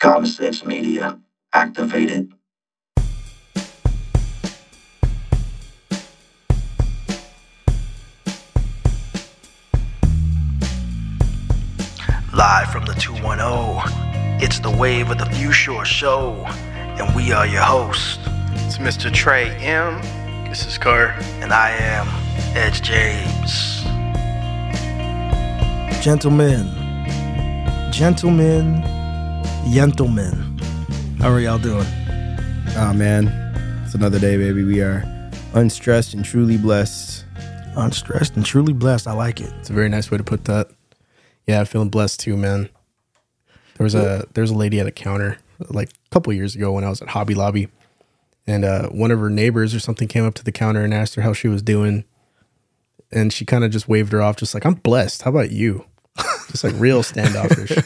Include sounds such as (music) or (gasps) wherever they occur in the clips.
Conversates Media, activated. Live from the 210, it's the Wave of the View Shore Show, and we are your hosts. It's Mr. Trey M. This is Car. And I am Edge James. Gentlemen, gentlemen, gentlemen, how are y'all doing? Oh man, it's another day, baby. We are unstressed and truly blessed. Unstressed and truly blessed. I like it. It's a very nice way to put that. Yeah, feeling blessed too, man. There was a there was a lady at a counter like a couple years ago when I was at Hobby Lobby, and uh, one of her neighbors or something came up to the counter and asked her how she was doing, and she kind of just waved her off, just like I'm blessed. How about you? Just like real standoffish.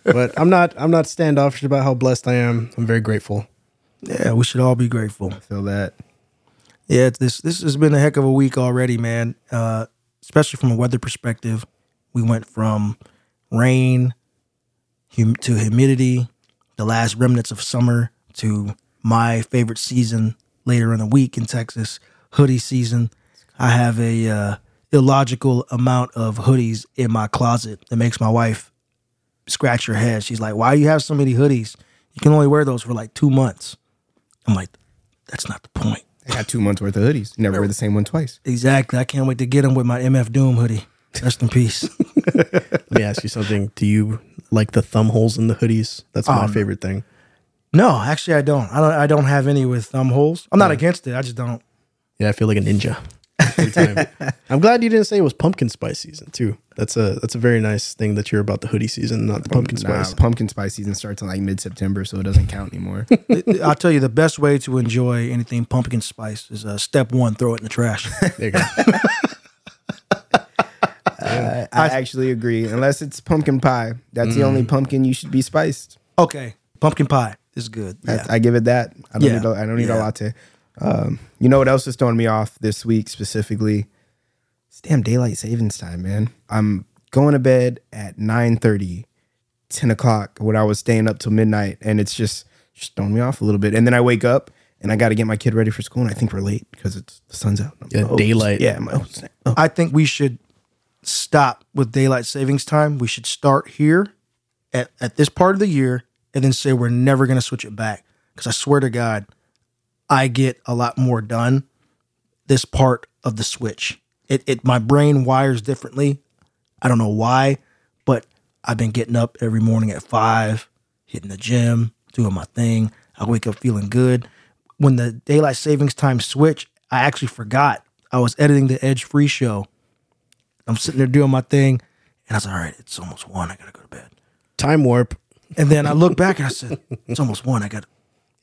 (laughs) but I'm not. I'm not standoffish about how blessed I am. I'm very grateful. Yeah, we should all be grateful. I feel that. Yeah, this this has been a heck of a week already, man. Uh, especially from a weather perspective, we went from rain hum- to humidity, the last remnants of summer, to my favorite season later in the week in Texas, hoodie season. I have a uh, illogical amount of hoodies in my closet that makes my wife scratch her head. She's like, "Why do you have so many hoodies? You can only wear those for like two months." I'm like, "That's not the point." I got two months worth of hoodies. You never wear the same one twice. Exactly. I can't wait to get them with my MF Doom hoodie. Rest in peace. (laughs) Let me ask you something. Do you like the thumb holes in the hoodies? That's my Um, favorite thing. no, actually, I don't. I don't. I don't have any with thumb holes. I'm not against it. I just don't. Yeah, I feel like a ninja. Every time. (laughs) I'm glad you didn't say it was pumpkin spice season too. That's a that's a very nice thing that you're about the hoodie season, not the pumpkin Nah, spice. pumpkin spice season starts in like mid September, so it doesn't count anymore. (laughs) I'll tell you the best way to enjoy anything pumpkin spice is uh, step one: throw it in the trash. (laughs) There you go. I, I actually agree. Unless it's pumpkin pie, that's the only pumpkin you should be spiced. okay, pumpkin pie is good. That's, Yeah. I give it that. I don't Yeah. need. A, I don't need Yeah. a latte. Um, you know what else is throwing me off this week specifically? It's damn daylight savings time, man. I'm going to bed at 9 10 o'clock when I was staying up till midnight, and it's just just throwing me off a little bit. And then I wake up and I got to get my kid ready for school, and I think we're late because it's the sun's out. I'm Yeah, like, oh, daylight. Yeah, I'm like, oh. Oh. I think we should stop with daylight savings time. We should start here at, at this part of the year and then say we're never going to switch it back. Because I swear to God, I get a lot more done this part of the switch. It, it my brain wires differently. I don't know why, but I've been getting up every morning at five, hitting the gym, doing my thing. I wake up feeling good. When the daylight savings time switch, I actually forgot I was editing the Edge Free show. I'm sitting there doing my thing, and I was like, all right, it's almost one. I gotta go to bed. Time warp. And then I look back and I said, it's almost one. I got.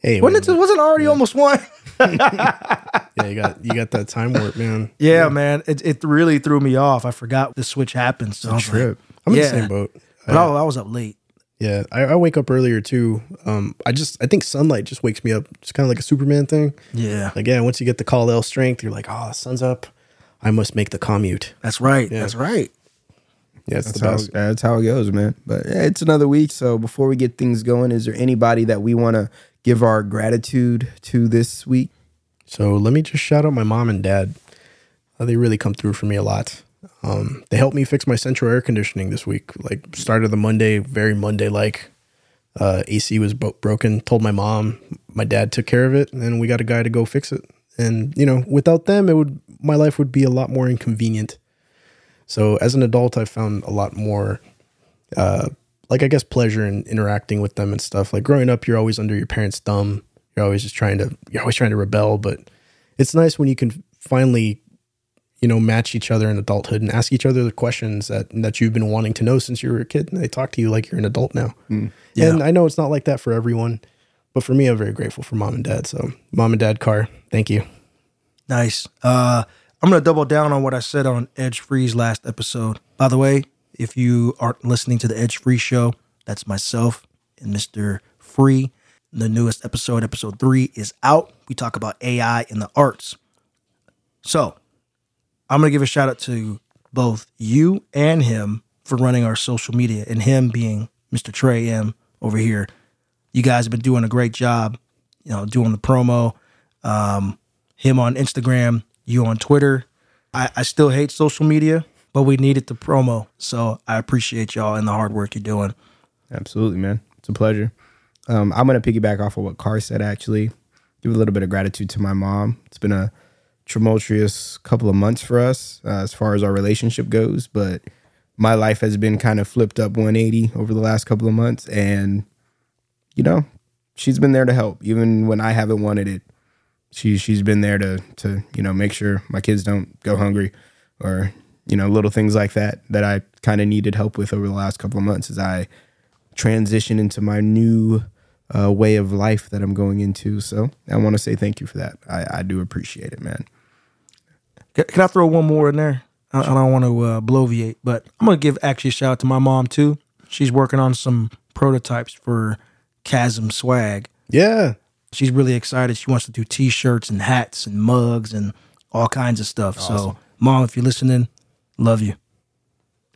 Hey, Wasn't it? Wasn't it already almost one? (laughs) yeah, you got you got that time warp, man. Yeah, man. It it really threw me off. I forgot the switch happened. So I was like- trip. I'm in the same boat. but I, I was up late. Yeah, I, I wake up earlier too. Um, I just I think sunlight just wakes me up. It's kind of like a Superman thing. Yeah, Like yeah, once you get the Kal-El strength, you're like, oh, sun's up. I must make the commute. that's right. Yeah. That's right. Yeah, it's That's the how, best. that's how it goes, man. But yeah, it's another week. So before we get things going, is there anybody that we want to give our gratitude to this week? So let me just shout out my mom and dad. Uh, they really come through for me a lot. Um, they helped me fix my central air conditioning this week. Like started the Monday, very Monday like. Uh, AC was bo- broken. Told my mom. My dad took care of it, and we got a guy to go fix it. And you know, without them, it would my life would be a lot more inconvenient. So as an adult, I found a lot more, uh, like I guess pleasure in interacting with them and stuff. Like growing up, you're always under your parents' thumb. You're always just trying to you're always trying to rebel, but it's nice when you can finally, you know, match each other in adulthood and ask each other the questions that that you've been wanting to know since you were a kid, and they talk to you like you're an adult now. Yeah. And I know it's not like that for everyone, but for me, I'm very grateful for mom and dad. So, mom and dad, car, thank you. Nice. Uh, I'm going to double down on what I said on Edge Free's last episode. By the way, if you aren't listening to the Edge Free show, that's myself and Mr. Free. The newest episode, episode three, is out. We talk about AI in the arts. So I'm going to give a shout out to both you and him for running our social media, and him being Mr. Trey M over here. You guys have been doing a great job, you know, doing the promo. Um, him on Instagram, you on Twitter. I, I still hate social media, but we needed the promo. So I appreciate y'all and the hard work you're doing. Absolutely, man. It's a pleasure. Um, I'm gonna piggyback off of what Carr said. Actually, give a little bit of gratitude to my mom. It's been a tumultuous couple of months for us uh, as far as our relationship goes, but my life has been kind of flipped up 180 over the last couple of months, and you know, she's been there to help even when I haven't wanted it. She she's been there to to you know make sure my kids don't go hungry or you know little things like that that I kind of needed help with over the last couple of months as I transition into my new uh, way of life that I'm going into. So I want to say thank you for that. I, I do appreciate it, man. Can, can I throw one more in there? I, I don't want to uh, bloviate, but I'm gonna give actually a shout out to my mom too. She's working on some prototypes for Chasm Swag. Yeah. She's really excited. She wants to do T-shirts and hats and mugs and all kinds of stuff. So, mom, if you're listening, love you.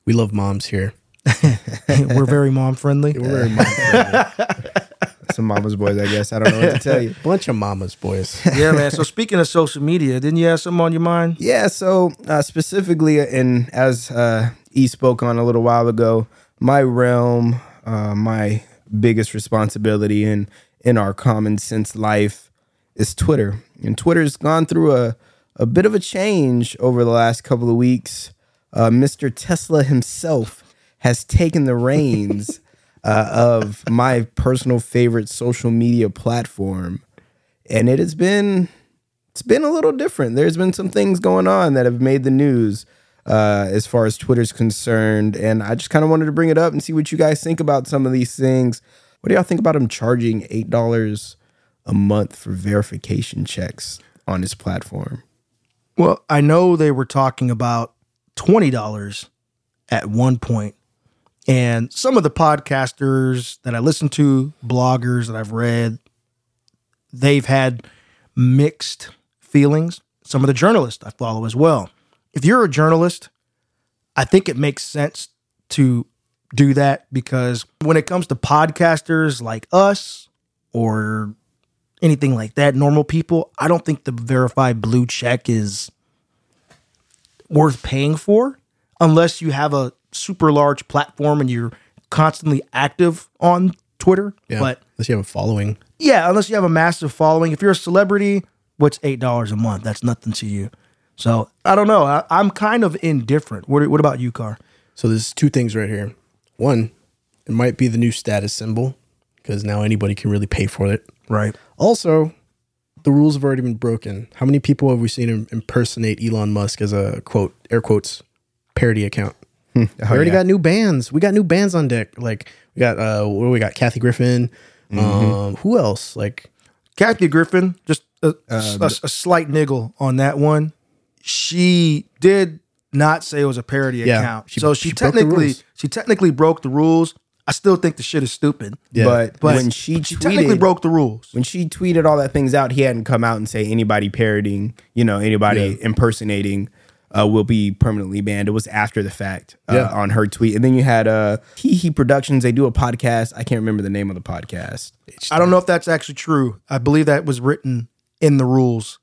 We love moms here. (laughs) We're very mom friendly. We're very mom friendly. (laughs) Some mama's boys, I guess. I don't know what to tell you. (laughs) Bunch of mamas, boys. yeah, man. So speaking of social media, didn't you have something on your mind? Yeah, so uh, specifically, and as uh, E spoke on a little while ago, my realm, uh, my biggest responsibility in in our common sense life is Twitter, and Twitter's gone through a a bit of a change over the last couple of weeks. Uh, Mr. Tesla himself has taken the reins (laughs) uh, of my personal favorite social media platform, and it has been it's been a little different. There's been some things going on that have made the news uh, as far as Twitter's concerned, and I just kind of wanted to bring it up and see what you guys think about some of these things. What do y'all think about him charging eight dollars a month for verification checks on his platform? Well, I know they were talking about twenty dollars at one point, and some of the podcasters that I listen to, bloggers that I've read, they've had mixed feelings. Some of the journalists I follow as well. If you're a journalist, I think it makes sense to do that because when it comes to podcasters like us or anything like that, normal people, I don't think the verified blue check is worth paying for unless you have a super large platform and you're constantly active on Twitter. Yeah. But Unless you have a following. yeah, unless you have a massive following. If you're a celebrity, what's eight dollars a month? That's nothing to you. So I don't know. I, I'm kind of indifferent. What, what about you, Car? So there's two things right here. One, it might be the new status symbol because now anybody can really pay for it. Right. Also, the rules have already been broken. How many people have we seen impersonate Elon Musk as a quote air quotes parody account? (laughs) we already yeah. got new bands. We got new bands on deck. Like we got uh what do we got? Kathy Griffin. Um who else? Like Kathy Griffin, just a, a- a slight niggle on that one. She did not say it was a parody Yeah, account, she- so she, she technically she technically broke the rules. I still think the shit is stupid, Yeah. but, but when she, she tweeted, technically broke the rules. when she tweeted all that things out, he hadn't come out and say anybody parodying, you know, anybody Yeah. impersonating uh, will be permanently banned. It was after the fact uh, Yeah. on her tweet. And then you had uh, Hee Hee Productions. They do a podcast. I can't remember the name of the podcast. I don't know if that's actually true. I believe that was written in the rules,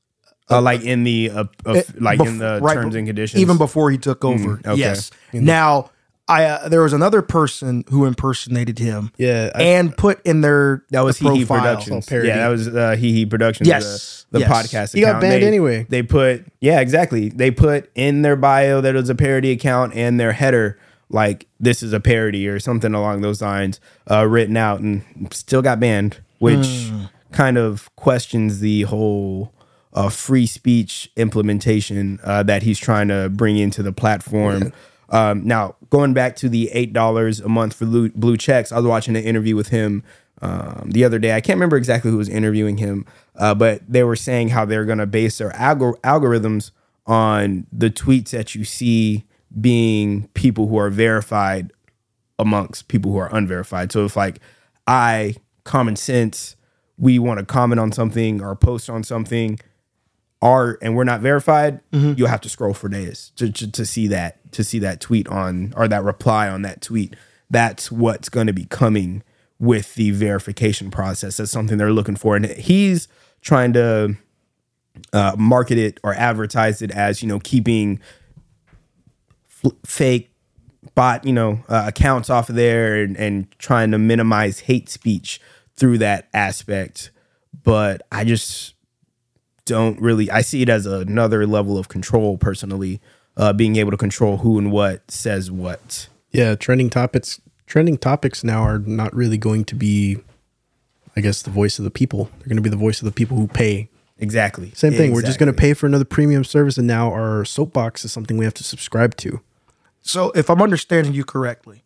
Uh, like in the uh, It- like in the right, terms and conditions. even before he took over. okay. Yes. Now, I uh, there was another person who impersonated him. Yeah, I- and put in their that was the Hee Hee. Productions. parody. Yeah, that was uh, Hee Hee Productions. Yes. the, the Yes. podcast. He got banned They- anyway. They put yeah, exactly. They put in their bio that it was a parody account and their header like this is a parody or something along those lines uh, written out and still got banned, which kind of questions the whole uh, free speech implementation uh, that he's trying to bring into the platform. Um, now, going back to the eight dollars a month for blue, blue checks, I was watching an interview with him um, the other day. I can't remember exactly who was interviewing him, uh, but they were saying how they're going to base their algor- algorithms on the tweets that you see being people who are verified amongst people who are unverified. So if like I, common sense, we want to comment on something or post on something, are and we're not verified, you'll have to scroll for days to, to to see that to see that tweet on or that reply on that tweet. That's what's going to be coming with the verification process. That's something they're looking for. And he's trying to uh, market it or advertise it as, you know, keeping f- fake bot, you know, uh, accounts off of there and, and trying to minimize hate speech through that aspect. But I just don't really, I see it as another level of control personally, uh, being able to control who and what says what. Yeah, trending topics trending topics now are not really going to be I guess the voice of the people. They're going to be the voice of the people who pay. Exactly. Same thing. We're just going to pay for another premium service and now our soapbox is something we have to subscribe to. So if I'm understanding you correctly,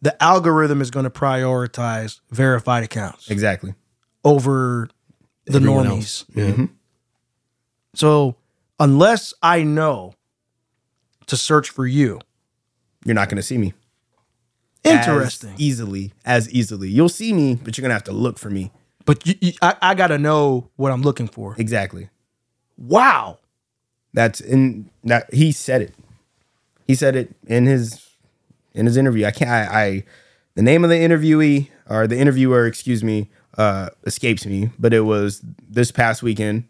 the algorithm is going to prioritize verified accounts Exactly. over the Everyone normies. else. Yeah. Mm-hmm. So unless I know to search for you, You're not going to see me. interesting. As easily as easily. You'll see me, but you're going to have to look for me. but you, you, I, I got to know what I'm looking for. Exactly. Wow. That's in that he said it. He said it in his in his interview. I can't. I, I the name of the interviewee or the interviewer, excuse me, uh, escapes me. But it was this past weekend.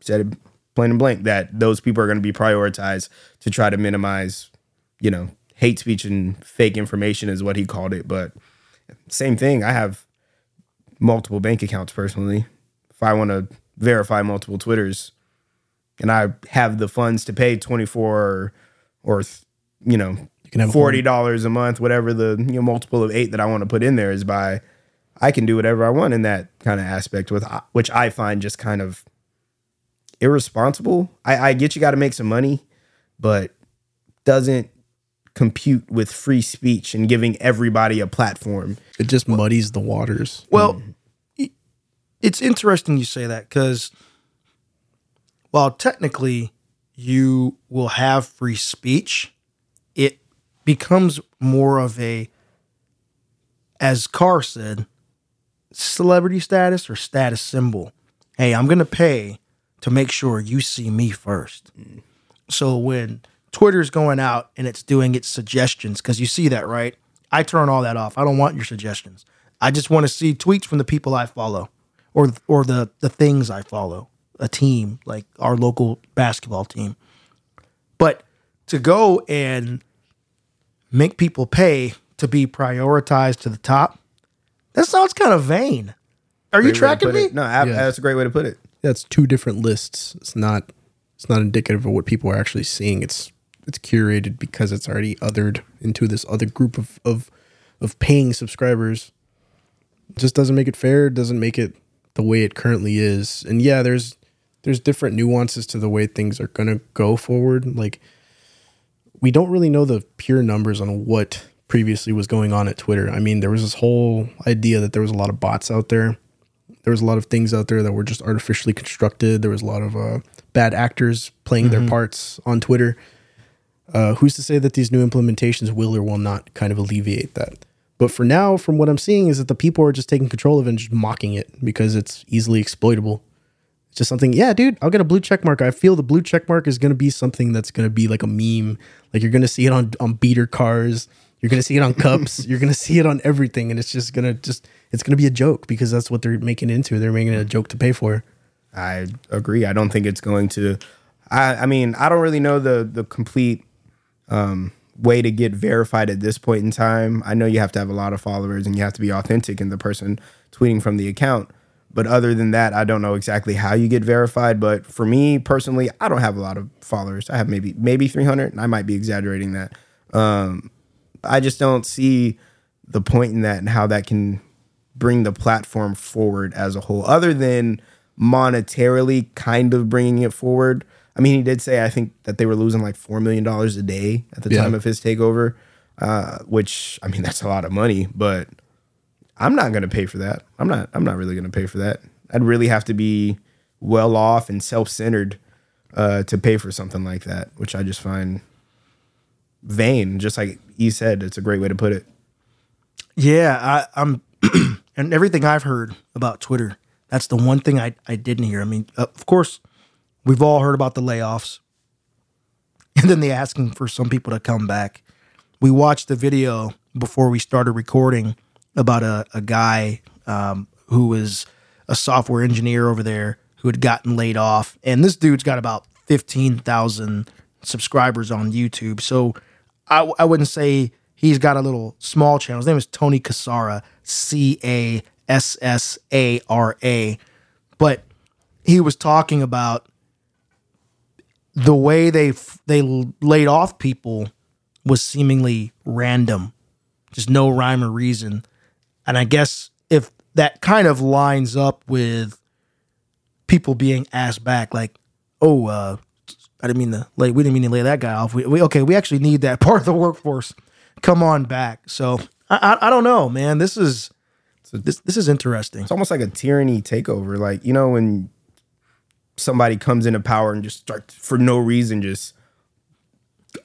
Said it plain and blank that those people are going to be prioritized to try to minimize, you know, hate speech and fake information is what he called it. But same thing. I have multiple bank accounts personally. If I want to verify multiple Twitters, and I have the funds to pay 24 or, or you know, You can have forty dollars a month, whatever the you know multiple of eight that I want to put in there is by, I can do whatever I want in that kind of aspect with uh, which I find just kind of irresponsible. I, I get you got to make some money, but doesn't compute with free speech and giving everybody a platform. It just muddies the waters. Well, mm-hmm. i- it's interesting you say that because while technically you will have free speech, it becomes more of a, as Carr said, celebrity status or status symbol. Hey, I'm going to pay to make sure you see me first. So when Twitter's going out and it's doing its suggestions, because you see that, right? I turn all that off. I don't want your suggestions. I just want to see tweets from the people I follow or or the the things I follow. A team like our local basketball team. But to go and make people pay to be prioritized to the top, that sounds kind of vain. Are you Great way tracking me? it. No, ab- Yeah. that's a great way to put it. That's two different lists. It's not it's not indicative of what people are actually seeing. It's it's curated because it's already othered into this other group of of of paying subscribers. It just doesn't make it fair, it doesn't make it the way it currently is. And yeah, there's there's different nuances to the way things are going to go forward. Like we don't really know the pure numbers on what previously was going on at Twitter. I mean, there was this whole idea that there was a lot of bots out there. There was a lot of things out there that were just artificially constructed. There was a lot of uh, bad actors playing their parts on Twitter. Uh, who's to say that these new implementations will or will not kind of alleviate that? But for now, from what I'm seeing, is that the people are just taking control of it and just mocking it because it's easily exploitable. It's just something, yeah, dude, I'll get a blue check mark. I feel the blue check mark is going to be something that's going to be like a meme. Like you're going to see it on, on beater cars. You're to see it on (laughs) cups. you're to see it on everything. And it's just to just, it's to be a joke because that's what they're making it into. They're making it a joke to pay for. I agree. I don't think it's going to. I, I mean, I don't really know the the complete um, way to get verified at this point in time. I know you have to have a lot of followers and you have to be authentic in the person tweeting from the account. But other than that, I don't know exactly how you get verified. But for me personally, I don't have a lot of followers. I have maybe maybe 300. and I might be exaggerating that. Um, I just don't see the point in that and how that can bring the platform forward as a whole, other than monetarily kind of bringing it forward. I mean, he did say I think that they were losing like four million dollars a day at the Yeah. time of his takeover, uh, which I mean that's a lot of money, but I'm not going to pay for that. I'm not. I'm not really going to pay for that. I'd really have to be well off and self centered uh, to pay for something like that, which I just find vain. Just like he said, it's a great way to put it. Yeah, I, I'm, (clears throat) and everything I've heard about Twitter, that's the one thing I, I didn't hear. I mean, of course, we've all heard about the layoffs, (laughs) and then the asking for some people to come back. We watched the video before we started recording about a, a guy um, who was a software engineer over there who had gotten laid off. And this dude's got about 15,000 subscribers on YouTube. So I, I wouldn't say he's got a little small channel. His name is Tony Cassara, C A S S A R A. But he was talking about the way they they laid off people was seemingly random, just no rhyme or reason. And I guess if that kind of lines up with people being asked back, like, "Oh, uh, I didn't mean to lay. We didn't mean to lay that guy off. We, we okay. We actually need that (laughs) part of the workforce. Come on back." So I I, I don't know, man. This is so this this is interesting. It's almost like a tyranny takeover. Like you know when somebody comes into power and just starts for no reason just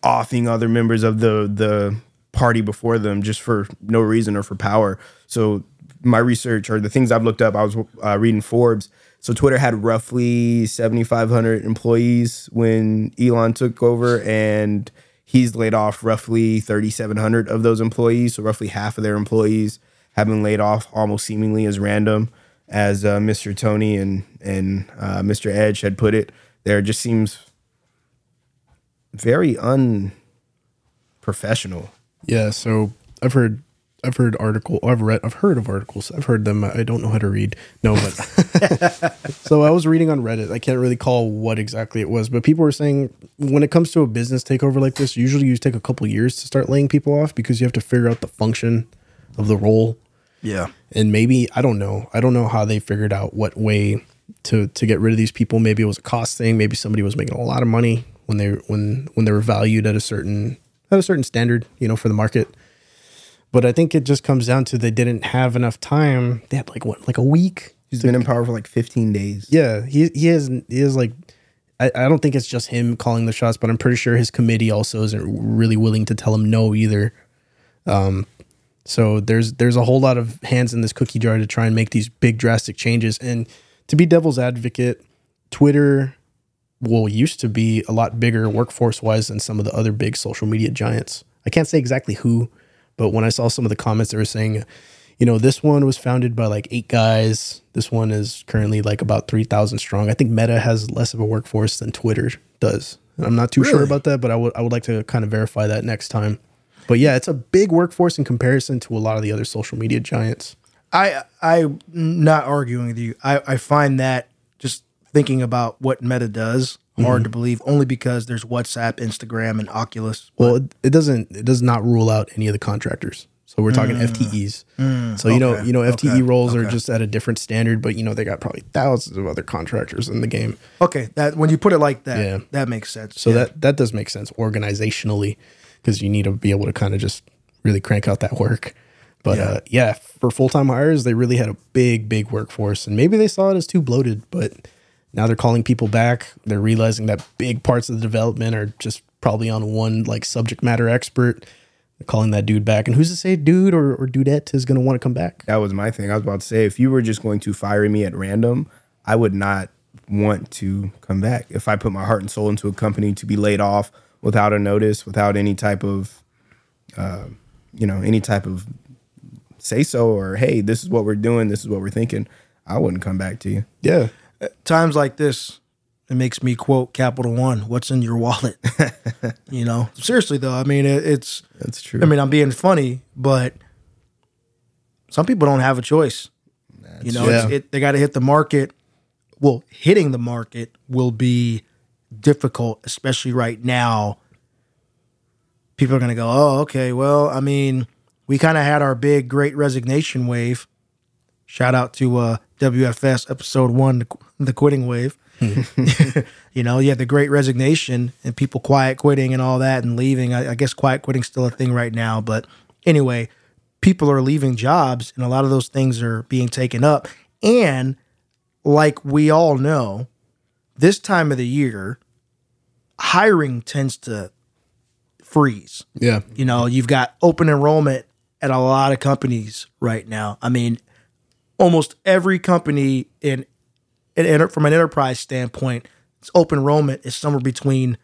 offing other members of the the party before them just for no reason or for power. So my research or the things I've looked up, I was uh, reading Forbes. So Twitter had roughly 7,500 employees when Elon took over, and he's laid off roughly 3,700 of those employees. So roughly half of their employees have been laid off, almost seemingly as random as uh, Mr. Tony and and uh, Mr. Edge had put it. There just seems very unprofessional. Yeah, so I've heard I've heard article I've read I've heard of articles. I've heard them. I don't know how to read. No, but (laughs) so I was reading on Reddit. I can't really call what exactly it was, but people were saying when it comes to a business takeover like this, usually you take a couple years to start laying people off because you have to figure out the function of the role. Yeah. And maybe I don't know. I don't know how they figured out what way to to get rid of these people. Maybe it was a cost thing. Maybe somebody was making a lot of money when they when when they were valued at a certain at a certain standard, you know, for the market. But I think it just comes down to they didn't have enough time. They had like what, like a week. He's been in power for like 15 days. Yeah, he he has he is like. I, I don't think it's just him calling the shots, but I'm pretty sure his committee also isn't really willing to tell him no either. Um, so there's there's a whole lot of hands in this cookie jar to try and make these big drastic changes. And to be devil's advocate, Twitter will used to be a lot bigger workforce wise than some of the other big social media giants. I can't say exactly who, but when I saw some of the comments, they were saying, you know, this one was founded by like eight guys. This one is currently like about 3,000 strong. I think Meta has less of a workforce than Twitter does. I'm not too sure about that, but I would I would like to kind of verify that next time. But yeah, it's a big workforce in comparison to a lot of the other social media giants. I I'm not arguing with you. I, I find that just thinking about what Meta does hard to mm-hmm. believe, only because there's WhatsApp, Instagram, and Oculus. Well, it, it doesn't it does not rule out any of the contractors. So we're talking mm. FTEs. Mm. so you know, you know, FTE okay, roles are just at a different standard, but you know they got probably thousands of other contractors in the game. Okay, that when you put it like that, Yeah. that makes sense. So Yeah. that that does make sense organizationally because you need to be able to kind of just really crank out that work. But yeah, uh, yeah for full time hires, they really had a big, big workforce, and maybe they saw it as too bloated. But now they're calling people back. They're realizing that big parts of the development are just probably on one like subject matter expert. They're calling that dude back, and who's to say dude or, or dudette is going to want to come back? That was my thing. I was about to say, if you were just going to fire me at random, I would not want to come back. If I put my heart and soul into a company to be laid off without a notice, without any type of, uh, you know, any type of say so or hey, this is what we're doing, this is what we're thinking, I wouldn't come back to you. Yeah, times like this, it makes me quote Capital One. What's in your wallet? (laughs) you know, seriously though. I mean, it, it's. That's true. I mean, I'm being funny, but some people don't have a choice. you know, it's, Yeah. it, they got to hit the market. Well, hitting the market will be difficult, especially right now. People are going to go, oh, okay. Well, I mean, we kind of had our big, great resignation wave. Shout out to uh, WFS episode one, the, quitting wave. Mm-hmm. (laughs) you know, you had the great resignation and people quiet quitting and all that and leaving. I, I guess quiet quitting's still a thing right now. But anyway, people are leaving jobs and a lot of those things are being taken up. And like we all know, this time of the year, hiring tends to freeze. yeah, You know, you've got open enrollment at a lot of companies right now. I mean, almost every company in, in, from an enterprise standpoint, its open enrollment is somewhere between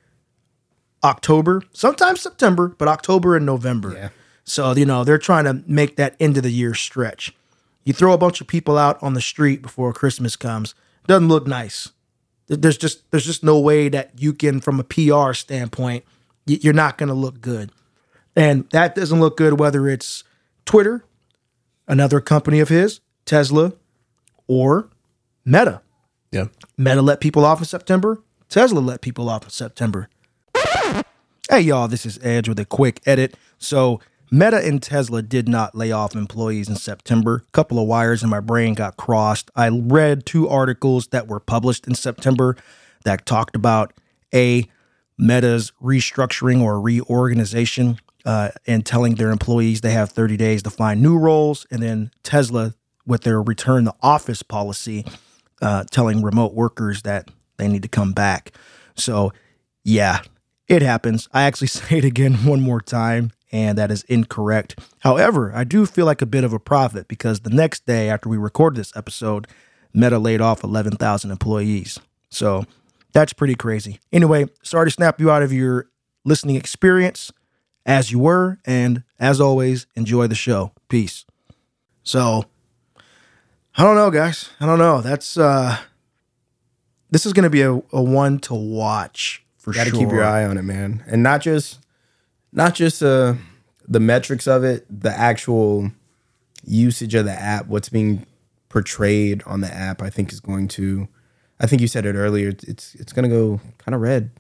October, sometimes September, but October and November. Yeah. So, you know, they're trying to make that end of the year stretch. You throw a bunch of people out on the street before Christmas comes, doesn't look nice. There's just there's just no way that you can from a PR standpoint, you're not going to look good. And that doesn't look good whether it's Twitter, another company of his, Tesla, or Meta. Yeah. Meta let people off in September. Tesla let people off in September. Hey, y'all, this is Edge with a quick edit. So, Meta and Tesla did not lay off employees in September. A couple of wires in my brain got crossed. I read two articles that were published in September that talked about A, Meta's restructuring or reorganization uh, and telling their employees they have 30 days to find new roles, and then Tesla with their return to office policy uh, telling remote workers that they need to come back. So, yeah, it happens. I actually (laughs) say it again one more time, and that is incorrect. However, I do feel like a bit of a prophet because the next day after we recorded this episode, Meta laid off 11,000 employees. So that's pretty crazy. Anyway, sorry to snap you out of your listening experience as you were, and as always, enjoy the show. Peace. So, I don't know, guys. I don't know. That's uh this is gonna be a, a one to watch for sure. Got to sure. keep your eye on it, man, and not just not just uh the metrics of it, the actual usage of the app, what's being portrayed on the app. I think is going to. I think you said it earlier. It's it's going to go kind of red.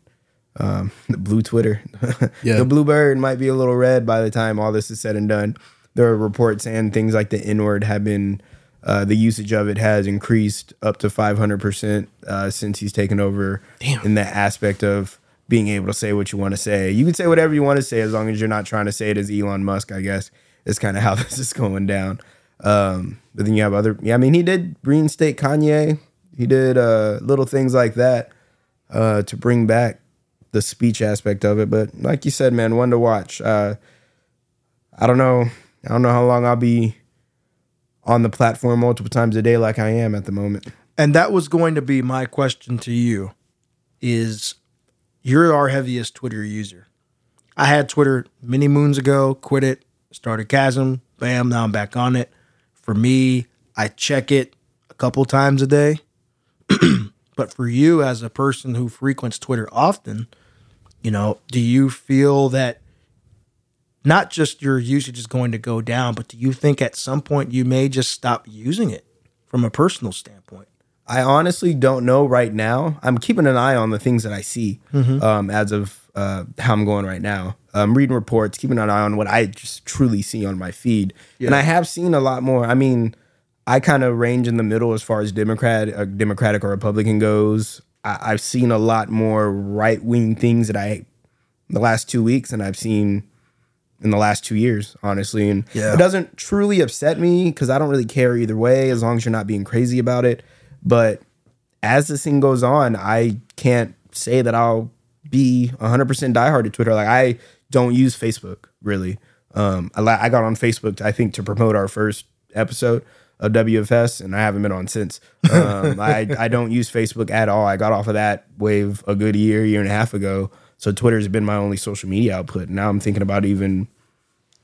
Um, (laughs) the blue Twitter, (laughs) Yeah. the blue bird might be a little red by the time all this is said and done. There are reports saying things like the N word have been. Uh, the usage of it has increased up to 500% uh, since he's taken over Damn. in that aspect of being able to say what you want to say. You can say whatever you want to say as long as you're not trying to say it as Elon Musk, I guess, is kind of how (laughs) this is going down. Um, but then you have other, yeah, I mean, he did reinstate Kanye. He did uh, little things like that uh, to bring back the speech aspect of it. But like you said, man, one to watch. Uh, I don't know. I don't know how long I'll be on the platform multiple times a day like I am at the moment. And that was going to be my question to you is you're our heaviest Twitter user. I had Twitter many moons ago, quit it, started Chasm, bam, now I'm back on it. For me, I check it a couple times a day. (clears throat) but for you as a person who frequents Twitter often, you know, do you feel that not just your usage is going to go down, but do you think at some point you may just stop using it from a personal standpoint? I honestly don't know right now. I'm keeping an eye on the things that I see Mm-hmm. um, as of uh, how I'm going right now. I'm reading reports, keeping an eye on what I just truly see on my feed. And I have seen a lot more. I mean, I kind of range in the middle as far as Democrat, uh, Democratic or Republican goes. I, I've seen a lot more right wing things that I the last two weeks, and I've seen in the last two years, honestly. And Yeah. it doesn't truly upset me because I don't really care either way as long as you're not being crazy about it. But as this thing goes on, I can't say that I'll be 100% diehard to Twitter. Like, I don't use Facebook really. Um, I, I got on Facebook, I think, to promote our first episode of WFS, and I haven't been on since. Um, (laughs) I, I don't use Facebook at all. I got off of that wave a good year, year and a half ago. So Twitter's been my only social media output. Now I'm thinking about even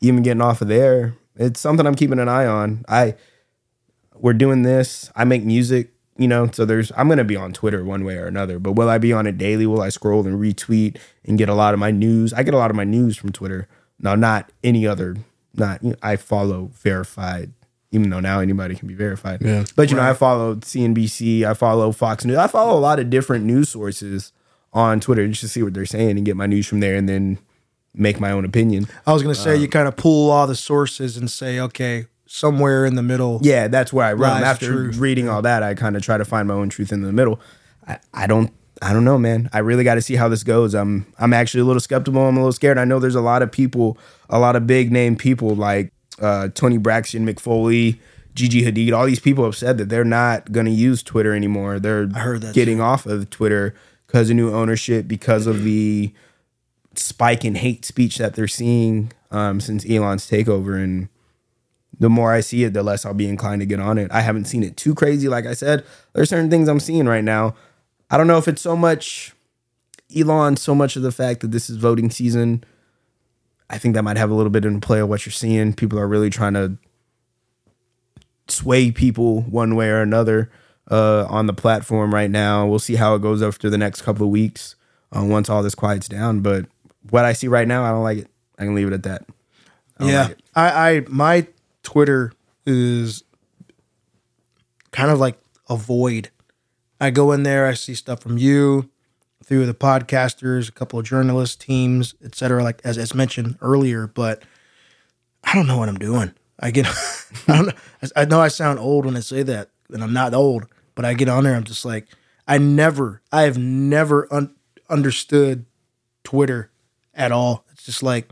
even getting off of there. It's something I'm keeping an eye on. I we're doing this. I make music, you know, so there's I'm gonna be on Twitter one way or another. But will I be on it daily? Will I scroll and retweet and get a lot of my news? I get a lot of my news from Twitter. No, not any other. Not you know, I follow verified, even though now anybody can be verified. Yeah. But you know, I follow CNBC. I follow Fox News. I follow a lot of different news sources on Twitter just to see what they're saying and get my news from there, and then make my own opinion. I was going to say you kind of pull all the sources and say, okay, somewhere in the middle. Yeah, that's where I run. After truth. reading all that, I kind of try to find my own truth in the middle. I, I don't I don't know, man. I really got to see how this goes. I'm I'm actually a little skeptical. I'm a little scared. I know there's a lot of people, a lot of big name people like uh, Toni Braxton, Mick Foley, Gigi Hadid. All these people have said that they're not going to use Twitter anymore. They're I heard that getting off of Twitter because of new ownership, because of the spike in hate speech that they're seeing um, since Elon's takeover and the more I see it, the less I'll be inclined to get on it. I haven't seen it too crazy. Like I said, there's certain things I'm seeing right now. I don't know if it's so much Elon, so much of the fact that this is voting season. I think that might have a little bit in play of what you're seeing. People are really trying to sway people one way or another uh, on the platform right now. We'll see how it goes after the next couple of weeks uh, once all this quiets down. But what I see right now, I don't like it. I can leave it at that. I yeah, like. I, I my Twitter is kind of like a void. I go in there, I see stuff from you, through the podcasters, a couple of journalist teams, etc. like as, as mentioned earlier, but I don't know what I'm doing. I get, (laughs) I don't know. I know I sound old when I say that, and I'm not old, but I get on there, I'm just like, I never, I have never un- understood Twitter at all. It's just like,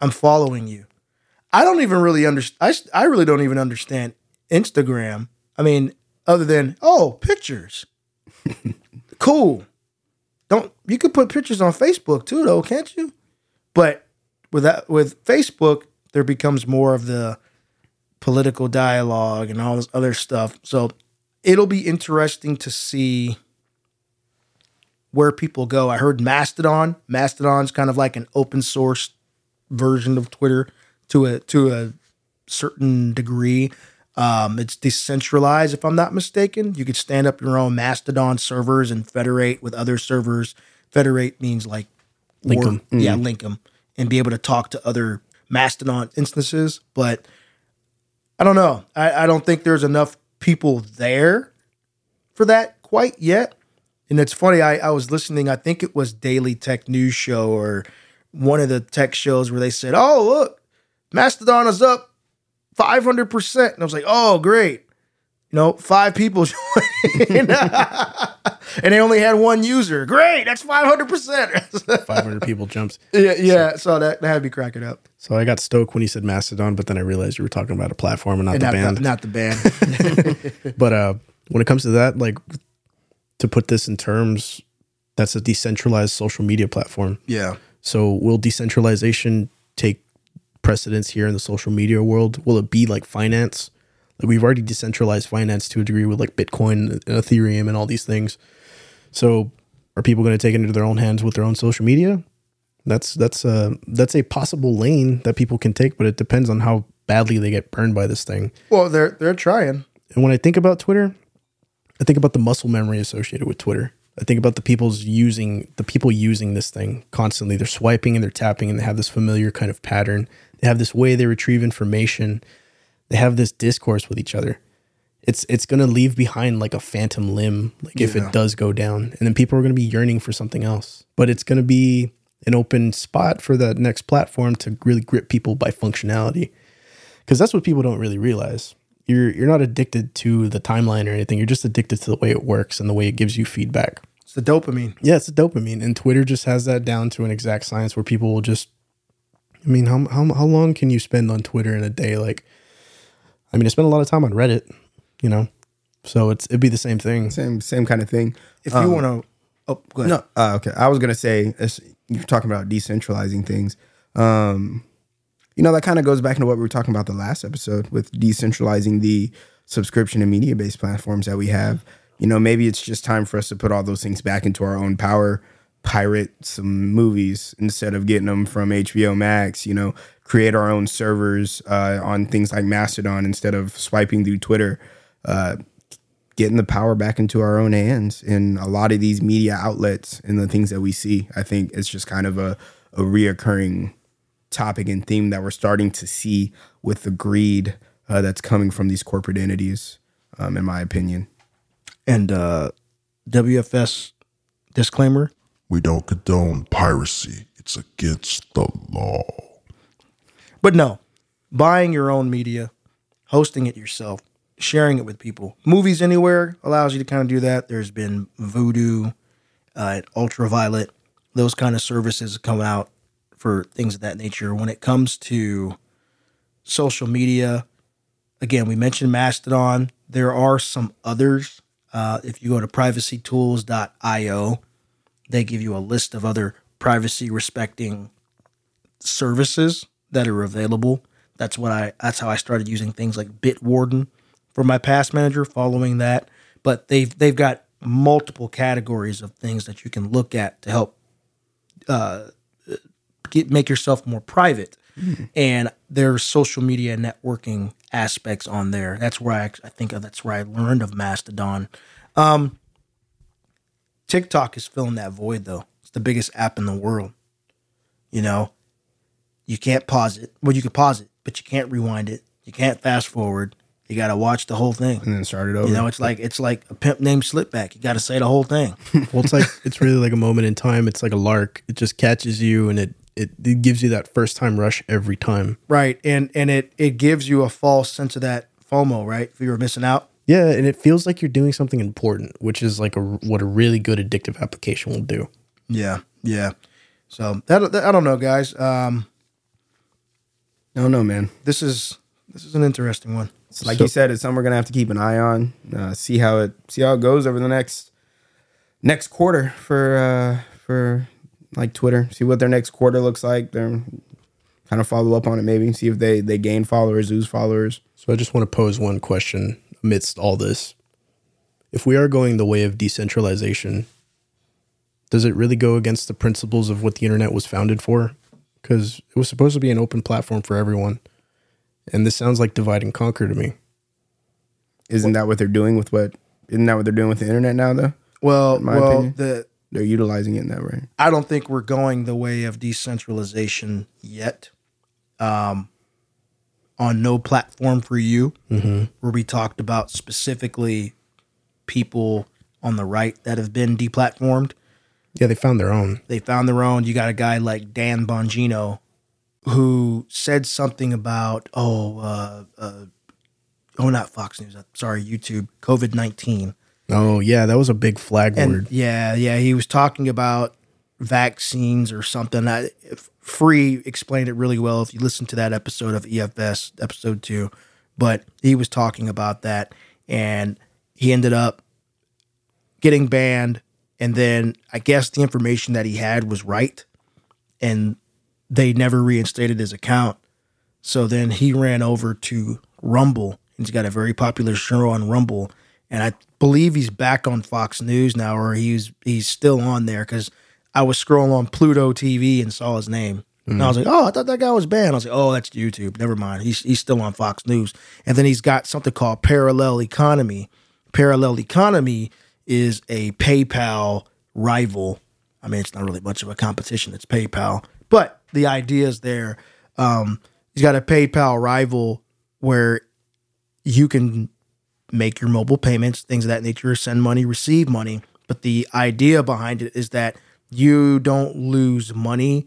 I'm following you. I don't even really understand. I, I really don't even understand Instagram. I mean, other than, oh, pictures. (laughs) cool. Don't you could put pictures on Facebook too, though, can't you? But with that, with Facebook, there becomes more of the political dialogue and all this other stuff. So it'll be interesting to see where people go. I heard Mastodon. Mastodon's kind of like an open source version of Twitter to a to a certain degree. Um, it's decentralized, if I'm not mistaken. You could stand up your own Mastodon servers and federate with other servers. Federate means like Link war- 'em. yeah, link them, and be able to talk to other Mastodon instances. But I don't know. I, I don't think there's enough people there for that quite yet. And it's funny, I, I was listening, I think it was Daily Tech News Show or one of the tech shows where they said, Oh, look, Mastodon is up 500%. And I was like, Oh, great. You know, five people. (laughs) (laughs) and they only had one user. Great, that's 500%. 500 (laughs) people jumps. yeah, yeah. So that, that had me cracking up. So I got stoked when you said Mastodon, but then I realized you were talking about a platform and not And the not, band. The, not the band. (laughs) But uh, when it comes to that, like to put this in terms, that's a decentralized social media platform. yeah. So will decentralization take precedence here in the social media world? Will it be like finance? Like we've already decentralized finance to a degree with like Bitcoin and Ethereum and all these things. So are people going to take it into their own hands with their own social media? That's that's a that's a possible lane that people can take, but it depends on how badly they get burned by this thing. Well, they're they're trying. And when I think about Twitter, I think about the muscle memory associated with Twitter. I think about the people's using the people using this thing constantly. They're swiping and they're tapping and they have this familiar kind of pattern. They have this way they retrieve information. They have this discourse with each other. It's it's gonna leave behind like a phantom limb, like if Yeah. it does go down. And then people are gonna be yearning for something else. But it's gonna be an open spot for the next platform to really grip people by functionality because that's what people don't really realize. You're you're not addicted to the timeline or anything. You're just addicted to the way it works and the way it gives you feedback. It's the dopamine. Yeah, it's the dopamine, and Twitter just has that down to an exact science where people will just. I mean, how how how long can you spend on Twitter in a day? Like, I mean, I spend a lot of time on Reddit, you know, so it's it'd be the same thing. Same same kind of thing. If you want to, oh, go ahead. No, uh, okay. I was gonna say you're talking about decentralizing things. Um, you know that kind of goes back into what we were talking about the last episode with decentralizing the subscription and media based platforms that we have. You know, maybe it's just time for us to put all those things back into our own power, pirate some movies instead of getting them from HBO Max. You know, create our own servers uh, on things like Mastodon instead of swiping through Twitter. Uh, getting the power back into our own hands in a lot of these media outlets and the things that we see. I think it's just kind of a, a reoccurring topic and theme that we're starting to see with the greed uh, that's coming from these corporate entities, um, in my opinion. And uh, WFS disclaimer. We don't condone piracy. It's against the law. But no, buying your own media, hosting it yourself, sharing it with people. Movies Anywhere allows you to kind of do that. There's been Vudu, uh, Ultraviolet, those kind of services come out for things of that nature. When it comes to social media, again, we mentioned Mastodon. There are some others. Uh, if you go to privacytools.io, they give you a list of other privacy respecting services that are available. That's what I that's how I started using things like Bitwarden for my past manager following that. But they've they've got multiple categories of things that you can look at to help uh, get make yourself more private. And there's social media networking aspects on there. That's where I, I think that's where I learned of Mastodon. Um, TikTok is filling that void though. It's the biggest app in the world. You know, you can't pause it. Well, you can pause it, but you can't rewind it. You can't fast forward. You got to watch the whole thing. and then start it over. You know, it's like it's like a pimp named Slickback. You got to say the whole thing. (laughs) Well, it's like it's really like a moment in time. It's like a lark. It just catches you and it it, it gives you that first time rush every time. right, and and it it gives you a false sense of that FOMO, right? If you were missing out. Yeah, and it feels like you're doing something important, which is like a what a really good addictive application will do. Yeah, yeah. So that, that I don't know, guys. Um, no, no, man. this is this is an interesting one. It's like So- you said, it's something we're gonna have to keep an eye on. Uh, see how it see how it goes over the next next quarter for uh, for like Twitter. See what their next quarter looks like. They're kind of follow up on it. Maybe see if they they gain followers, lose followers. So I just want to pose one question amidst all this. If we are going the way of decentralization, does it really go against the principles of what the internet was founded for? Because it was supposed to be an open platform for everyone. And this sounds like divide and conquer to me. Isn't that what they're doing with what? Isn't that what they're doing with the internet now? Though Well, my well, opinion. the they're utilizing it in that way. I don't think we're going the way of decentralization yet. Um, on no platform for you, where we talked about specifically people on the right that have been deplatformed. Yeah, they found their own. They found their own. You got a guy like Dan Bongino who said something about oh uh, uh, oh not Fox News. Sorry, YouTube COVID nineteen. Oh, yeah, that was a big flag And word. yeah, yeah, he was talking about vaccines or something. I, Free explained it really well if you listen to that episode of EFS, episode two. But he was talking about that, and he ended up getting banned. And then I guess the information that he had was right, and they never reinstated his account. So then he ran over to Rumble. He's got a very popular show on Rumble, and I believe he's back on Fox News now, or he's he's still on there because I was scrolling on Pluto TV and saw his name, and I was mm-hmm. like, oh, I thought that guy was banned. I was like, oh, that's YouTube. Never mind. He's he's still on Fox News, and then he's got something called Parallel Economy. Parallel Economy is a PayPal rival. I mean, it's not really much of a competition. It's PayPal, but the ideas there. Um, he's got a PayPal rival where you can make your mobile payments, things of that nature, send money, receive money. But the idea behind it is that you don't lose money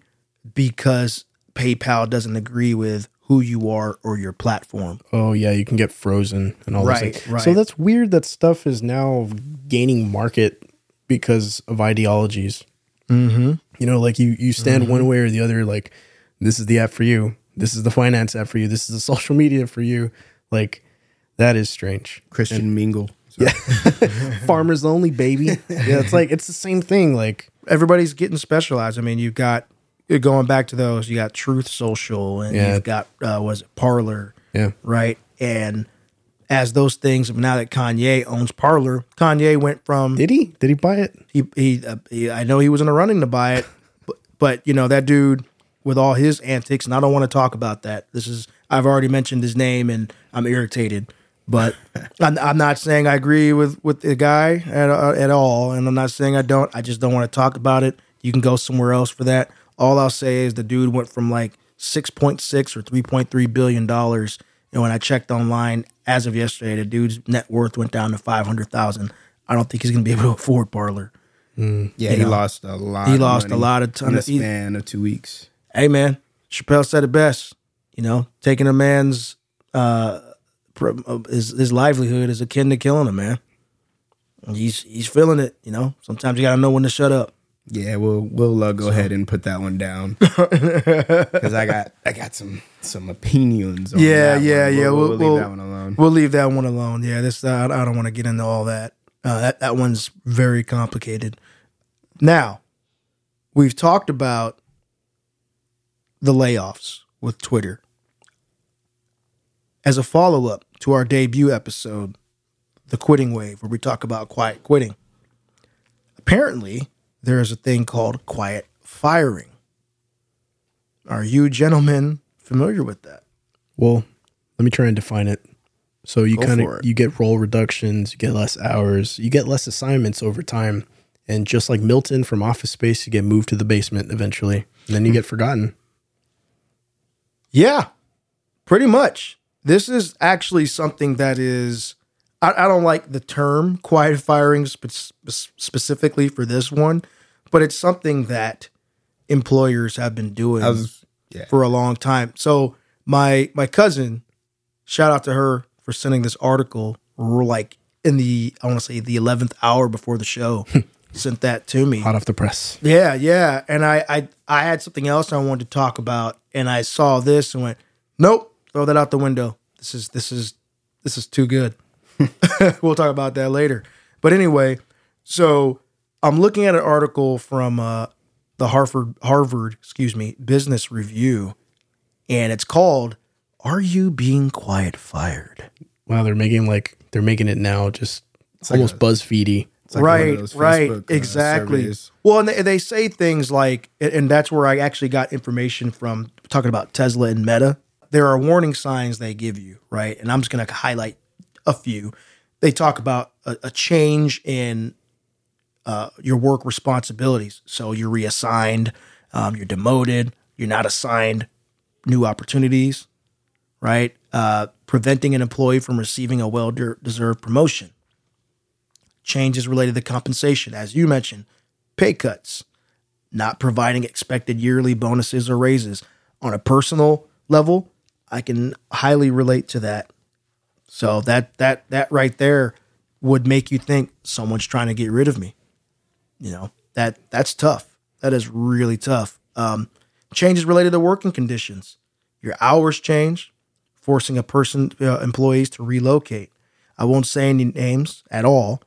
because PayPal doesn't agree with who you are or your platform. Oh yeah, you can get frozen and all Right, those things. right. So that's weird that stuff is now gaining market because of ideologies. Mm-hmm. You know, like you you stand one way or the other. Like this is the app for you. This is the finance app for you. This is the (laughs) social media for you. Like that is strange. Christian mingle. (laughs) Yeah, farmers only, baby. Yeah, it's like it's the same thing. Like Everybody's getting specialized. I mean, you've got going back to those. You got Truth Social, and Yeah. you've got uh, was it Parler, yeah, right? And as those things, now that Kanye owns Parler, Kanye went from did he did he buy it? he he, uh, he I know he was in a running to buy it, (laughs) but, but you know that dude with all his antics, and I don't want to talk about that. This is I've already mentioned his name, and I'm irritated. But (laughs) I'm, I'm not saying I agree with with the guy at uh, at all, and I'm not saying I don't. I just don't want to talk about it. You can go somewhere else for that. All I'll say is the dude went from like 6.6 or 3.3 billion dollars, and when I checked online as of yesterday, the dude's net worth went down to 500,000. I don't think he's gonna be able to afford Parler. Yeah, You he know, lost a lot. he of lost a lot of ton in the of- span of two weeks. hey man, Chappelle said it best. You know, taking a man's uh, uh, his his livelihood is akin to killing him, man. He's he's feeling it. You know, sometimes you gotta know when to shut up. Yeah, we'll we'll uh, go ahead and put that one down (laughs) because I got I got some some opinions. On Yeah, that yeah, one. yeah. We'll, We'll, we'll we'll- leave that one alone. We'll leave that one alone. Yeah, this uh, I don't want to get into all that. Uh, that that one's very complicated. Now, we've talked about the layoffs with Twitter. As a follow up to our debut episode, The Quitting Wave, where we talk about quiet quitting, apparently there is a thing called quiet firing. Are you gentlemen familiar with that? Well, let me try and define it. So you kind of you get role reductions, you get less hours, you get less assignments over time, and just like Milton from Office Space, you get moved to the basement eventually, and then you get forgotten. Yeah, pretty much. This is actually something that is, I, I don't like the term quiet firing spe- spe- specifically for this one, but it's something that employers have been doing was yeah. for a long time. So my my cousin, shout out to her for sending this article. Like in the I want to say the eleventh hour before the show, (laughs) sent that to me. Hot off the press. Yeah, yeah. And I, I I had something else I wanted to talk about, and I saw this and went, nope, throw that out the window. This is this is this is too good. (laughs) (laughs) we'll talk about that later. But anyway, so I'm looking at an article from uh, the Harvard Harvard, excuse me, Business Review, and it's called "Are You Being Quiet Fired?" Wow, they're making like they're making it now just almost BuzzFeedy. It's like one of right, those right, Facebook, uh, exactly. surveys. well, and they, they say things like, and- and that's where I actually got information from talking about Tesla and Meta. There are warning signs they give you, right? And I'm just going to highlight a few. They talk about a, a change in uh, your work responsibilities. So you're reassigned, um, you're demoted, you're not assigned new opportunities, right? Uh, preventing an employee from receiving a well deserved promotion changes related to compensation, as you mentioned, pay cuts, not providing expected yearly bonuses or raises. On a personal level, I can highly relate to that. So that that that right there would make you think someone's trying to get rid of me. You know that that's tough. That is really tough. Um, changes related to working conditions. Your hours change, forcing a person uh, employees to relocate. I won't say any names at all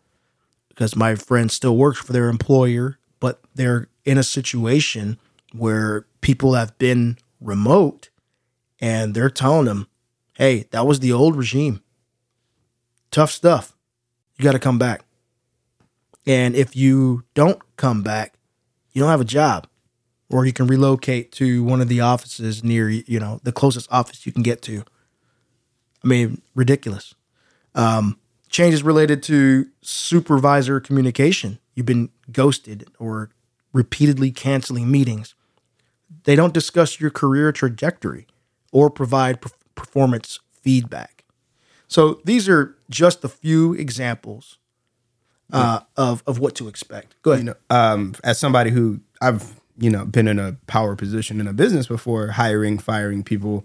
because my friend still works for their employer, but they're in a situation where people have been remote and they're telling them, hey, that was the old regime. Tough stuff. You got to come back. And if you don't come back, you don't have a job. Or you can relocate to one of the offices near, you know, the closest office you can get to. I mean, ridiculous Um, changes related to supervisor communication. You've been ghosted or repeatedly canceling meetings. They don't discuss your career trajectory or provide per- performance feedback. So these are just a few examples uh, of of what to expect. Go ahead. you know, um, as somebody who I've you know been in a power position in a business before, hiring, firing people,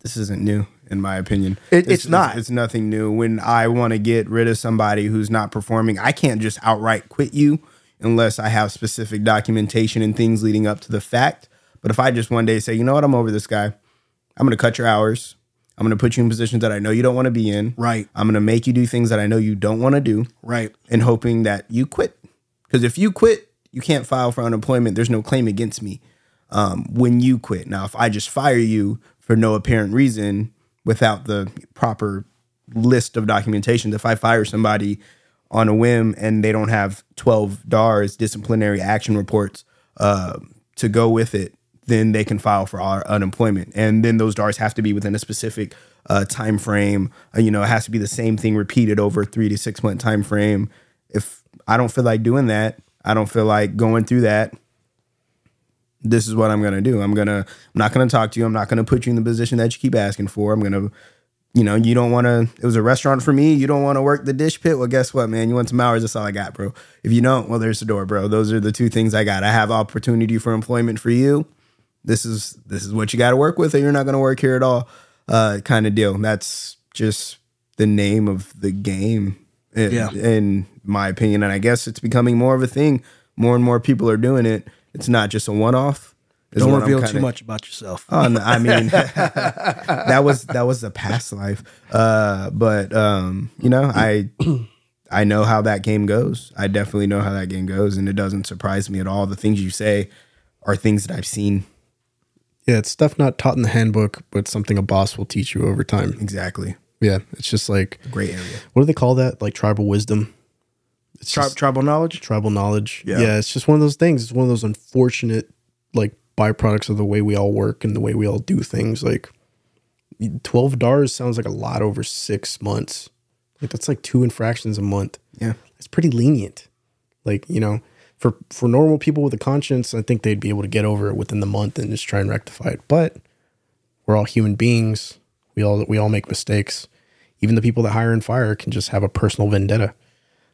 this isn't new in my opinion. It- it's is- not. It's nothing new. When I want to get rid of somebody who's not performing, I can't just outright quit you unless I have specific documentation and things leading up to the fact. But if I just one day say, you know what, I'm over this guy, I'm going to cut your hours. I'm going to put you in positions that I know you don't want to be in. Right. I'm going to make you do things that I know you don't want to do Right. and hoping that you quit. Because if you quit, you can't file for unemployment. There's no claim against me um, when you quit. Now, if I just fire you for no apparent reason without the proper list of documentation, if I fire somebody on a whim and they don't have 12 DARS disciplinary action reports uh, to go with it, then they can file for unemployment. And then those DARS have to be within a specific uh, time frame. Uh, you know, it has to be the same thing repeated over a three to six month time frame. If I don't feel like doing that, I don't feel like going through that. This is what I'm gonna do. I'm gonna. I'm not gonna talk to you. I'm not gonna put you in the position that you keep asking for. I'm gonna you know, you don't want to. It was a restaurant for me. You don't want to work the dish pit. Well, guess what, man? You want some hours. That's all I got, bro. If you don't, well, there's the door, bro. Those are the two things I got. I have opportunity for employment for you. This is this is what you got to work with, or you're not going to work here at all. Uh, kind of deal. That's just the name of the game. In, Yeah. in my opinion, and I guess it's becoming more of a thing. More and more people are doing it. It's not just a one off. Don't reveal too much about yourself. Oh, no, I mean, (laughs) that was that was a past life. Uh, but um, you know, I I know how that game goes. I definitely know how that game goes, and it doesn't surprise me at all. The things you say are things that I've seen Yeah, it's stuff not taught in the handbook, but something a boss will teach you over time. exactly. Yeah, it's just like Great area. what do they call that? Like tribal wisdom. It's Tri- just tribal knowledge. tribal knowledge. Yeah. Yeah. it's just one of those things. It's one of those unfortunate like byproducts of the way we all work and the way we all do things. Like 12 DARs sounds like a lot over six months. Like that's like two infractions a month. Yeah. It's pretty lenient. Like, you know, for for normal people with a conscience, I think they'd be able to get over it within the month and just try and rectify it. But we're all human beings. We all we all make mistakes. Even the people that hire and fire can just have a personal vendetta.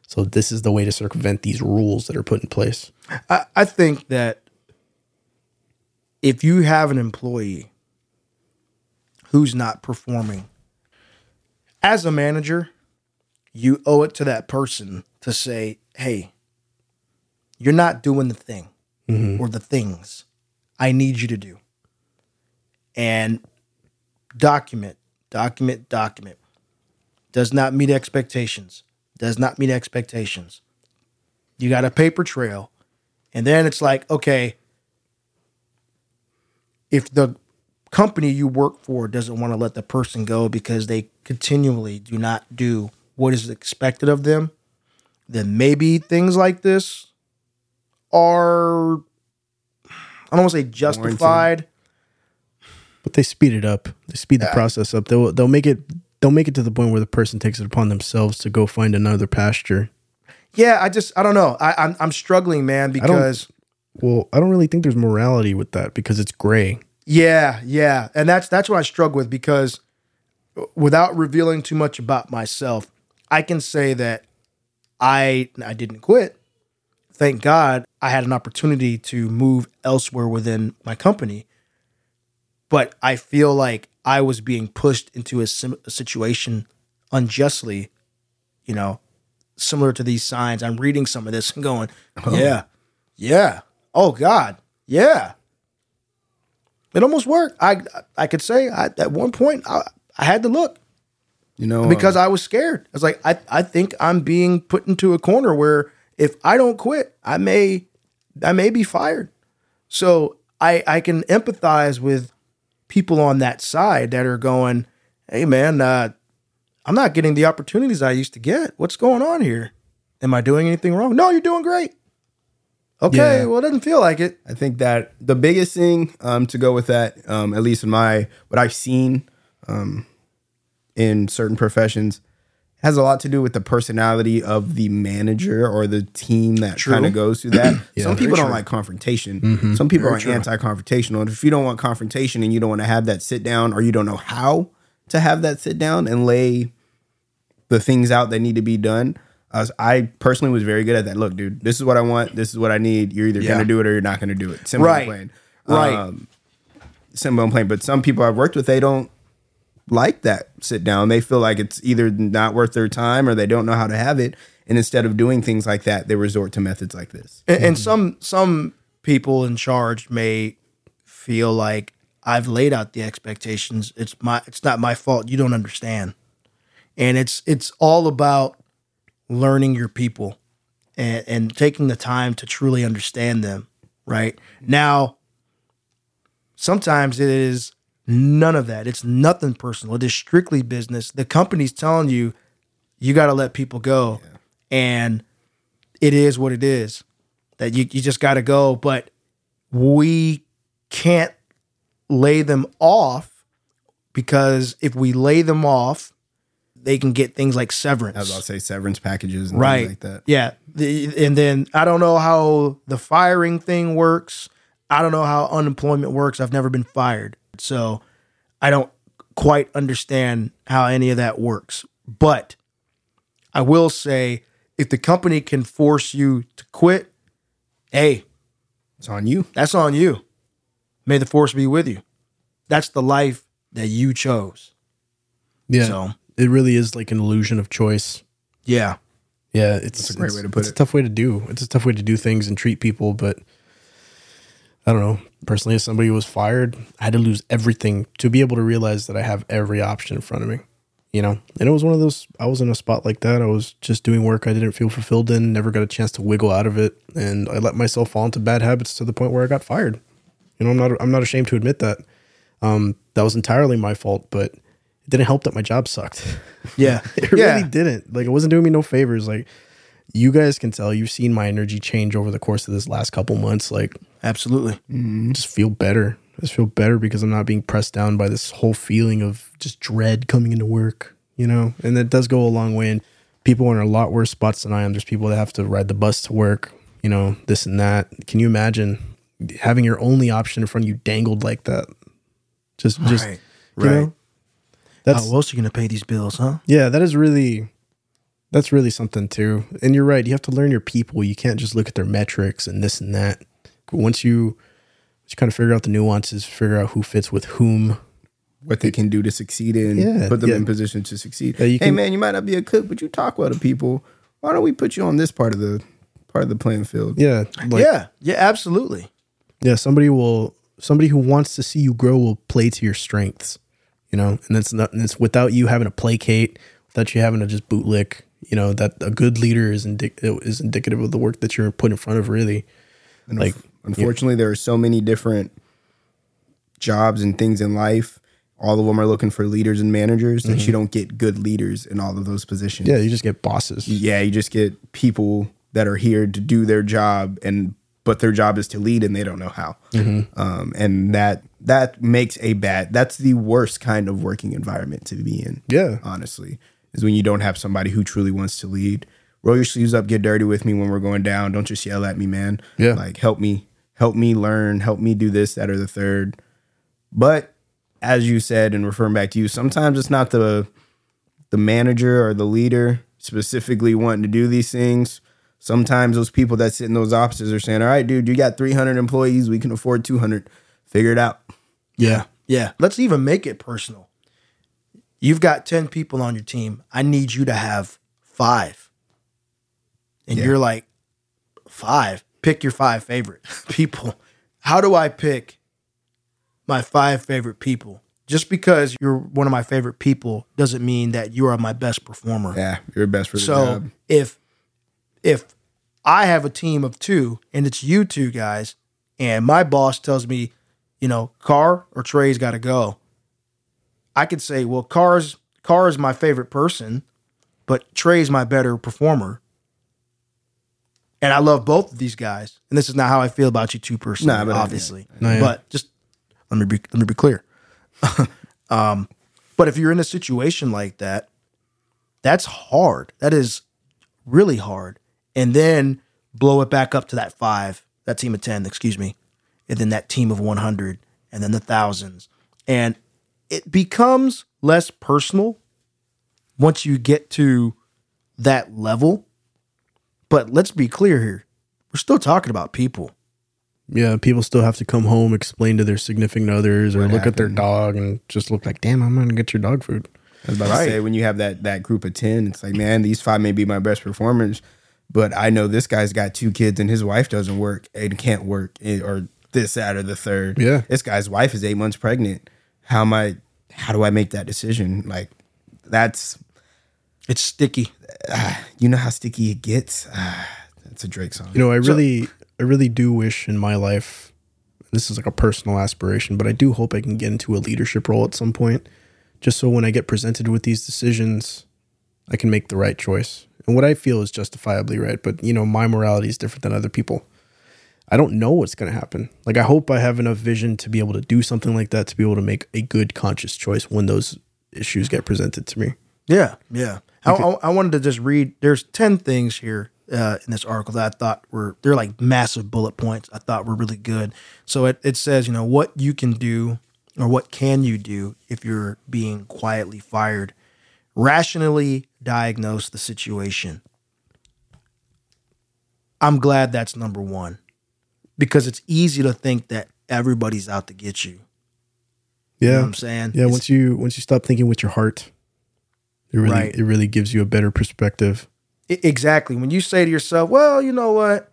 So this is the way to circumvent these rules that are put in place. I, I think that if you have an employee who's not performing, as a manager, you owe it to that person to say, hey, you're not doing the thing mm-hmm. or the things I need you to do. And document, document, document. Does not meet expectations. Does not meet expectations. You got a paper trail. And then it's like, okay, if the company you work for doesn't want to let the person go because they continually do not do what is expected of them, then maybe things like this are, I don't want to say justified. But they speed it up. They speed the process up. They'll they'll make it they'll make it to the point where the person takes it upon themselves to go find another pasture. Yeah, I just, I don't know. I, I'm, I'm struggling, man, because. Well, I don't really think there's morality with that because it's gray. Yeah, yeah, and that's that's what I struggle with because uh, without revealing too much about myself, I can say that I I didn't quit. Thank God I had an opportunity to move elsewhere within my company, but I feel like I was being pushed into a, sim- a situation unjustly. You know, similar to these signs. I'm reading some of this and going, oh. yeah, yeah, oh God, yeah. It almost worked. I I could say I, at one point I, I had to look You know, because uh, I was scared. I was like, I, I think I'm being put into a corner where if I don't quit, I may I may be fired. So I I can empathize with people on that side that are going, hey man, uh, I'm not getting the opportunities I used to get. What's going on here? Am I doing anything wrong? No, you're doing great. Okay, Yeah. well, it doesn't feel like it. I think that the biggest thing um, to go with that, um, at least in my what I've seen um, in certain professions, has a lot to do with the personality of the manager or the team that kind of goes through that. (clears throat) Some people don't like confrontation. Some people are anti-confrontational. And if you don't want confrontation and you don't want to have that sit down, or you don't know how to have that sit down and lay the things out that need to be done. I, I personally was very good at that. Look, dude, this is what I want. This is what I need. You're either Yeah. gonna do it or you're not gonna do it. Simple Right. plain. Right. Um, simple and plain. But some people I've worked with, they don't like that sit down. They feel like it's either not worth their time or they don't know how to have it. And instead of doing things like that, they resort to methods like this. And, and some some people in charge may feel like I've laid out the expectations. It's my it's not my fault. You don't understand. And it's it's all about learning your people and, and taking the time to truly understand them. Right. Now, sometimes it is none of that. It's nothing personal. It is strictly business. The company's telling you you got to let people go. And it is what it is that you, you just got to go. But we can't lay them off because if we lay them off, they can get things like severance. As I'll say, severance packages and right. things like that. Yeah. The, and then I don't know how the firing thing works. I don't know how unemployment works. I've never been fired. So I don't quite understand how any of that works. But I will say if the company can force you to quit, hey, It's on you. that's on you. May the force be with you. That's the life that you chose. Yeah. So, it really is like an illusion of choice. yeah. Yeah, it's a great it's- way to put it's it. a tough way to do. It's a tough way to do things and treat people, but I don't know. Personally, as somebody who was fired, I had to lose everything to be able to realize that I have every option in front of me. You know, and it was one of those. I was in a spot like that. I was just doing work I didn't feel fulfilled in. Never got a chance to wiggle out of it, and I let myself fall into bad habits to the point where I got fired. You know, I'm not. I'm not ashamed to admit that. Um, that was entirely my fault, but it didn't help that my job sucked. Yeah. (laughs) It yeah. really didn't. Like it wasn't doing me no favors. Like you guys can tell you've seen my energy change over the course of this last couple months. Like, Absolutely. Mm-hmm. just feel better. I just feel better because I'm not being pressed down by this whole feeling of just dread coming into work, you know? And that does go a long way. And people are in a lot worse spots than I am. There's people that have to ride the bus to work, you know, this and that. Can you imagine having your only option in front of you dangled like that? Just, just, Right. you know? That's, How else are you gonna pay these bills, huh? yeah, that is really that's really something too. And you're right, you have to learn your people. You can't just look at their metrics and this and that. Once you once you kind of figure out the nuances, figure out who fits with whom. what they can do to succeed in, Yeah, put them yeah. in position to succeed. Yeah, you hey can- man, you might not be a cook, but you talk well to people. Why don't we put you on this part of the part of the playing field? Yeah. Like, yeah. Yeah. Absolutely. Yeah, somebody will somebody who wants to see you grow will play to your strengths. You know, and it's not and it's without you having to placate, without you having to just bootlick. You know that a good leader is indic- is indicative of the work that you're put in front of. Really, And Like, unf- unfortunately, there are so many different jobs and things in life. All of them are looking for leaders and managers that you don't get good leaders in all of those positions. yeah, you just get bosses. yeah, you just get people that are here to do their job and but their job is to lead and they don't know how. Um, and that that makes a bad that's the worst kind of working environment to be in. Yeah. Honestly. Is when you don't have somebody who truly wants to lead. Roll your sleeves up, get dirty with me when we're going down. Don't just yell at me, man. Yeah. Like help me, help me learn, help me do this, that, or the third. But as you said, and referring back to you, sometimes it's not the the manager or the leader specifically wanting to do these things. Sometimes those people that sit in those offices are saying, "All right, dude, you got 300 employees, we can afford 200. Figure it out." Yeah. Yeah. Let's even make it personal. You've got 10 people on your team. I need you to have five. And Yeah. you're like, five? Pick your five favorite (laughs) people. How do I pick my five favorite people? Just because you're one of my favorite people doesn't mean that you are my best performer. Yeah, you're best for the So job. if if I have a team of two and it's you two guys, and my boss tells me, you know, Carr or Trey's got to go, I could say, well, Carr's Carr is my favorite person, but Trey's my better performer. And I love both of these guys. And this is not how I feel about you two personally, Nah, but obviously. No, yeah. But just let me be let me be clear. (laughs) um, but if you're in a situation like that, that's hard. That is really hard. And then blow it back up to that five, that team of 10, excuse me. And then that team of 100, and then the thousands. And it becomes less personal once you get to that level. But let's be clear here. We're still talking about people. Yeah, people still have to come home, explain to their significant others, or look at their dog and just look like, "Damn, I'm gonna get your dog food." I was about Right. to say when you have that that group of 10, it's like, man, these five may be my best performers, but I know this guy's got two kids and his wife doesn't work and can't work eh, or this, that, or the third. Yeah. This guy's wife is eight months pregnant. How am I how do I make that decision? Like that's It's sticky. (sighs) you know how sticky it gets. Ah, (sighs) that's a Drake song. You know, I really, I really do wish in my life. This is like a personal aspiration, but I do hope I can get into a leadership role at some point, just so when I get presented with these decisions, I can make the right choice and what I feel is justifiably right. But you know, my morality is different than other people. I don't know what's going to happen. Like, I hope I have enough vision to be able to do something like that, to be able to make a good, conscious choice when those issues get presented to me. Yeah, yeah. I, I, I wanted to just read. There's ten things here uh, in this article that I thought were they're like massive bullet points. I thought were really good. So it it says you know what you can do or what can you do if you're being quietly fired. Rationally diagnose the situation. I'm glad that's number one because it's easy to think that everybody's out to get you. Yeah, You know what I'm saying? Yeah, It's- once you once you stop thinking with your heart, it really Right. it really gives you a better perspective. I- E, Exactly. When you say to yourself, well, you know what?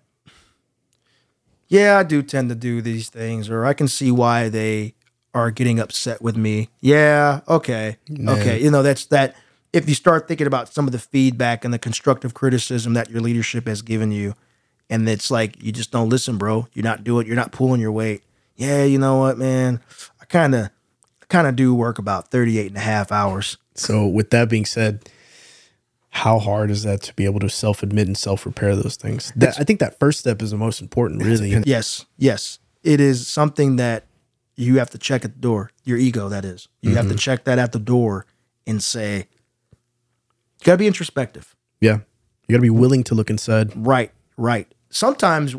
Yeah, I do tend to do these things, or I can see why they are getting upset with me. Yeah, okay. Okay. You know, that's that. If you start thinking about some of the feedback and the constructive criticism that your leadership has given you, and it's like you just don't listen, bro. You're not doing, you're not pulling your weight. Yeah, you know what, man? I kind of, kind of do work about 38 and a half hours. So with that being said, how hard is that to be able to self admit and self repair those things? That, I think that first step is the most important, really. Yes, yes. It is something that you have to check at the door. Your ego, that is. You have to mm-hmm. check that at the door and say, you got to be introspective. Yeah. You got to be willing to look inside. Right, right. Sometimes,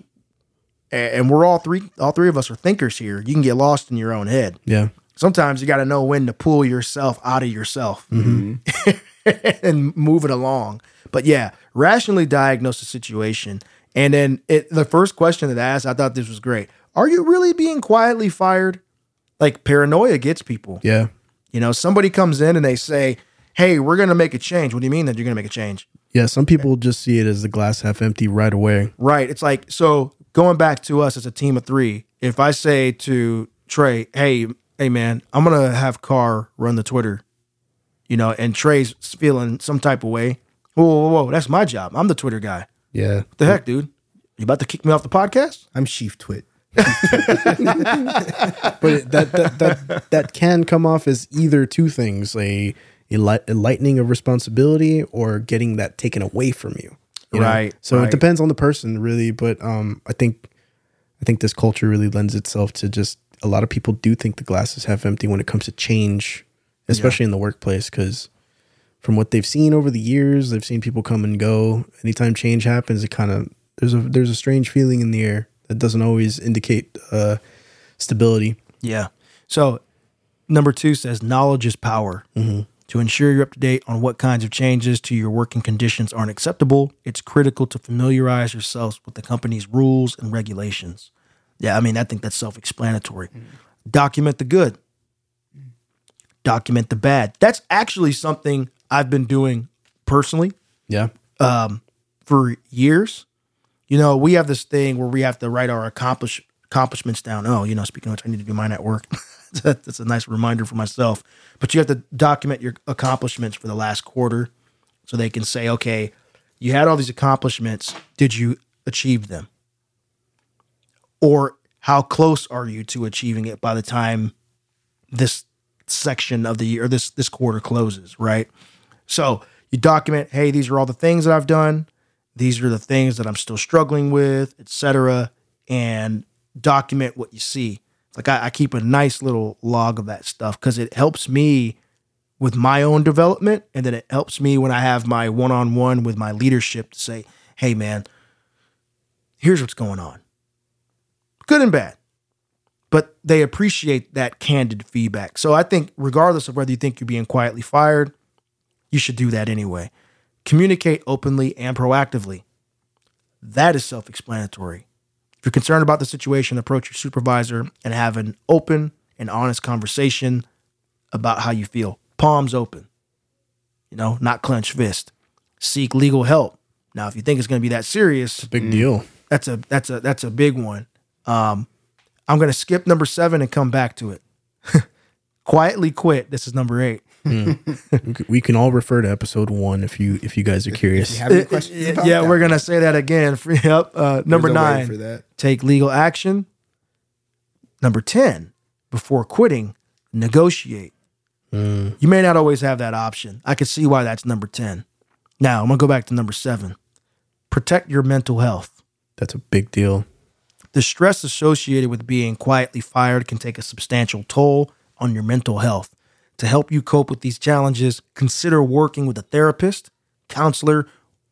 and we're all three, all three of us are thinkers here. You can get lost in your own head. Yeah. Sometimes you got to know when to pull yourself out of yourself mm-hmm. (laughs) and move it along. But yeah, rationally diagnose the situation. And then it, the first question that I asked, I thought this was great. Are you really being quietly fired? Like paranoia gets people. Yeah. You know, somebody comes in and they say, Hey, we're going to make a change. What do you mean that you're going to make a change? Yeah. Some people just see it as the glass half empty right away. Right. It's like, so going back to us as a team of three, if I say to Trey, Hey, hey, man, I'm going to have Carr run the Twitter, you know, and Trey's feeling some type of way. Whoa, whoa, whoa. That's my job. I'm the Twitter guy. Yeah. What the heck, dude? You about to kick me off the podcast? I'm Chief Twit. (laughs) But that, that, that, that can come off as either two things a, a, light, lightening of responsibility or getting that taken away from you. you know? Right, So right. it depends on the person, really. But um, I think I think this culture really lends itself to just a lot of people do think the glass is half empty when it comes to change, especially in the workplace. Because from what they've seen over the years, they've seen people come and go. Anytime change happens, it kind of there's a there's a strange feeling in the air that doesn't always indicate uh, stability. Yeah. So number two says knowledge is power. To ensure you're up to date on what kinds of changes to your working conditions aren't acceptable, it's critical to familiarize yourselves with the company's rules and regulations. Yeah, I mean, I think that's self explanatory. Document the good, document the bad. That's actually something I've been doing personally Yeah, Um, for years. You know, we have this thing where we have to write our accomplish accomplishments down. Oh, you know, speaking of which, I need to do mine at work. (laughs) (laughs) That's a nice reminder for myself. But you have to document your accomplishments for the last quarter so they can say, okay, you had all these accomplishments. Did you achieve them? Or how close are you to achieving it by the time this section of the year, this this quarter closes, right? So you document, hey, these are all the things that I've done. These are the things that I'm still struggling with, etc. And document what you see. Like I, I keep a nice little log of that stuff because it helps me with my own development, and then it helps me when I have my one-on-one with my leadership to say, hey, man, here's what's going on, good and bad but they appreciate that candid feedback. So I think, regardless of whether you think you're being quietly fired, you should do that anyway. Communicate openly and proactively. That is self explanatory. If you're concerned about the situation, approach your supervisor and have an open and honest conversation about how you feel. Palms open, you know, not clenched fist. Seek legal help. Now, if you think it's going to be that serious, big deal. that's a that's a that's a big one. Um, I'm gonna skip number seven and come back to it. (laughs) Quietly quit. This is number eight. (laughs) We We can all refer to episode one if you if you guys are curious. You have any questions yeah, about yeah, that? we're gonna say that again. (laughs) Yep. Uh, number There's a way nine. for that. Take legal action. Number ten. Before quitting, negotiate. Mm. You may not always have that option. I can see why that's number ten. Now I'm gonna go back to number seven. Protect your mental health. That's a big deal. The stress associated with being quietly fired can take a substantial toll on your mental health. To help you cope with these challenges, consider working with a therapist, counselor,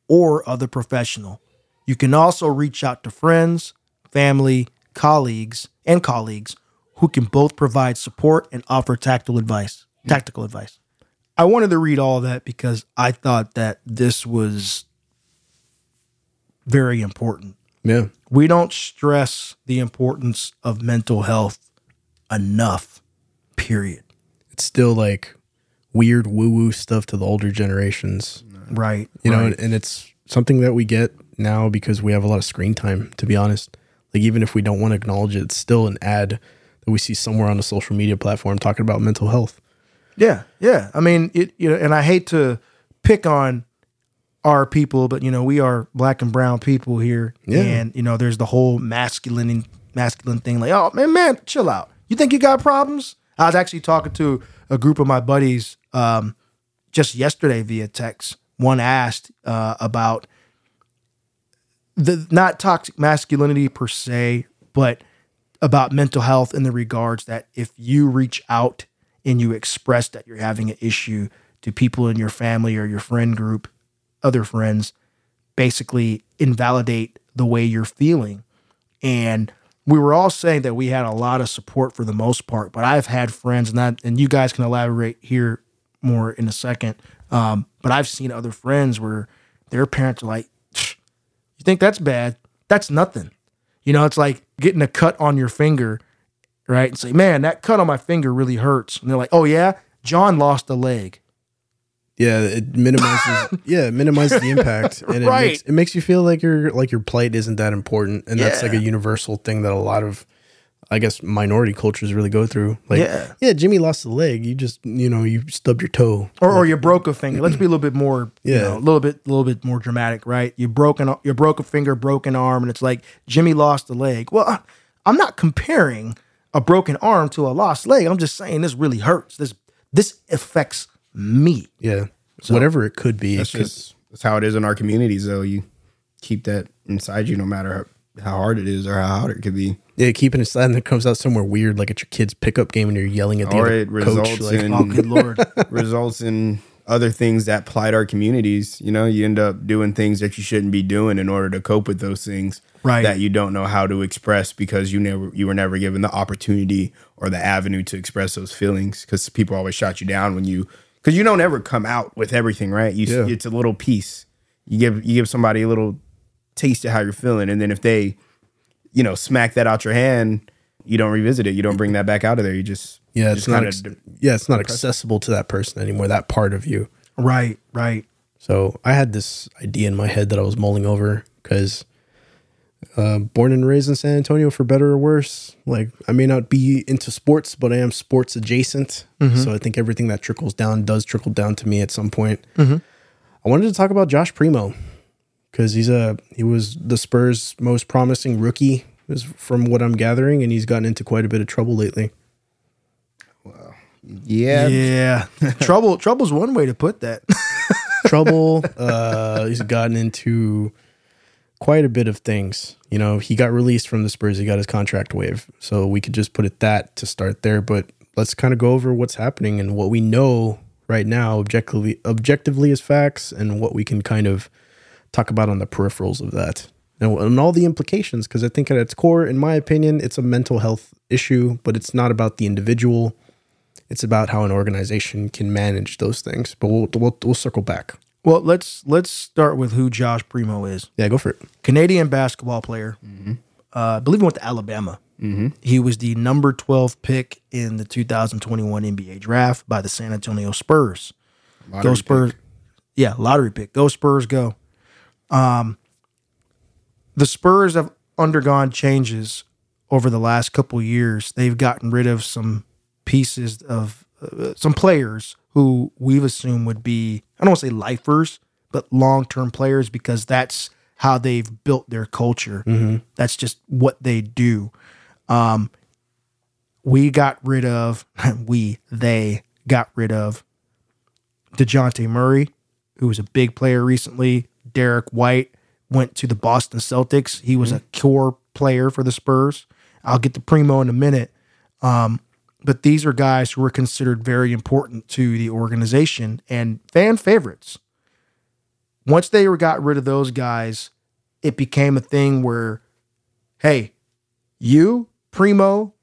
or other professional. You can also reach out to friends, family, colleagues, and colleagues who can both provide support and offer tactile advice. Tactical advice. I wanted to read all of that because I thought that this was very important Yeah. we don't stress the importance of mental health enough period still like weird woo woo stuff to the older generations. right You know, right. and it's something that we get now because we have a lot of screen time, to be honest. Like even if we don't want to acknowledge it, it's still an ad that we see somewhere on a social media platform talking about mental health. yeah yeah i mean it you know and i hate to pick on our people but you know we are black and brown people here Yeah. and you know there's the whole masculine masculine thing like oh man man chill out you think you got problems i was actually talking to a group of my buddies um just yesterday via text one asked uh, about the not toxic masculinity per se, but about mental health in the regards that if you reach out and you express that you're having an issue to people in your family or your friend group, other friends, basically invalidate the way you're feeling. And we were all saying that we had a lot of support for the most part, but I've had friends, and that, and you guys can elaborate here more in a second. Um, but I've seen other friends where their parents are like, "You think that's bad? That's nothing." You know, it's like getting a cut on your finger, right? And say, "Man, that cut on my finger really hurts." And they're like, "Oh yeah, John lost a leg." Yeah, it minimizes. (laughs) yeah, it minimizes the impact, and it Right. makes it makes you feel like your like your plight isn't that important, and that's like a universal thing that a lot of, I guess, minority cultures really go through. Like, Yeah. yeah, Jimmy lost a leg. You just you know you stubbed your toe. or, or you broke a finger. Let's be a little bit more, you Yeah. know, a little bit, a little bit more dramatic, right? You broken, you broke a finger, broken arm, and it's like Jimmy lost a leg. Well, I'm not comparing a broken arm to a lost leg. I'm just saying this really hurts. This this affects me. Yeah, whatever it could be. That's it could- just that's how it is in our communities. Though you keep that inside you, no matter how, how hard it is or how hard it could be, yeah, keeping it inside and it comes out somewhere weird, like at your kid's pickup game, and you're yelling at the or other it coach. results Like, in Oh, good lord! (laughs) (laughs) results in other things that plight our communities. You know, you end up doing things that you shouldn't be doing in order to cope with those things Right. that you don't know how to express because you never you were never given the opportunity or the avenue to express those feelings because people always shot you down when you because you don't ever come out with everything right. You Yeah. it's a little piece. You give you give somebody a little taste of how you're feeling, and then if they you know smack that out your hand. You don't revisit it. You don't bring that back out of there. You just yeah, just it's not. kinda Ex- yeah, it's not accessible to that person anymore. That part of you. right, right. So I had this idea in my head that I was mulling over because uh, born and raised in San Antonio, for better or worse, like I may not be into sports, but I am sports adjacent. So I think everything that trickles down does trickle down to me at some point. I wanted to talk about Josh Primo because he's a he was the Spurs' most promising rookie, is from what I'm gathering, and he's gotten into quite a bit of trouble lately. Wow. yeah, Yeah, (laughs) trouble. Trouble's one way to put that. trouble. (laughs) Uh, he's gotten into quite a bit of things. You know, he got released from the Spurs. He got his contract waived. So we could just put it that to start there. But let's kind of go over what's happening and what we know right now, objectively, objectively as facts, and what we can kind of talk about on the peripherals of that. And, and all the implications, because I think at its core, in my opinion, it's a mental health issue, but it's not about the individual. It's about how an organization can manage those things. But we'll we'll, we'll circle back. Well, let's let's start with who Josh Primo is. Yeah, go for it. Canadian basketball player. Uh, I believe he went to Alabama. He was the number 12 pick in the 2021 NBA draft by the San Antonio Spurs. go Spurs. Yeah, lottery pick. Go Spurs, go. Um, the Spurs have undergone changes over the last couple years. They've gotten rid of some pieces of uh, some players who we've assumed would be, I don't want to say lifers, but long term players because that's how they've built their culture. That's just what they do. Um, we got rid of, (laughs) we, they got rid of Dejounte Murray, who was a big player recently. Derrick White went to the Boston Celtics. He was a core player for the Spurs. I'll get to Primo in a minute. Um, but these are guys who were considered very important to the organization and fan favorites. Once they got rid of those guys, it became a thing where, hey, you, Primo,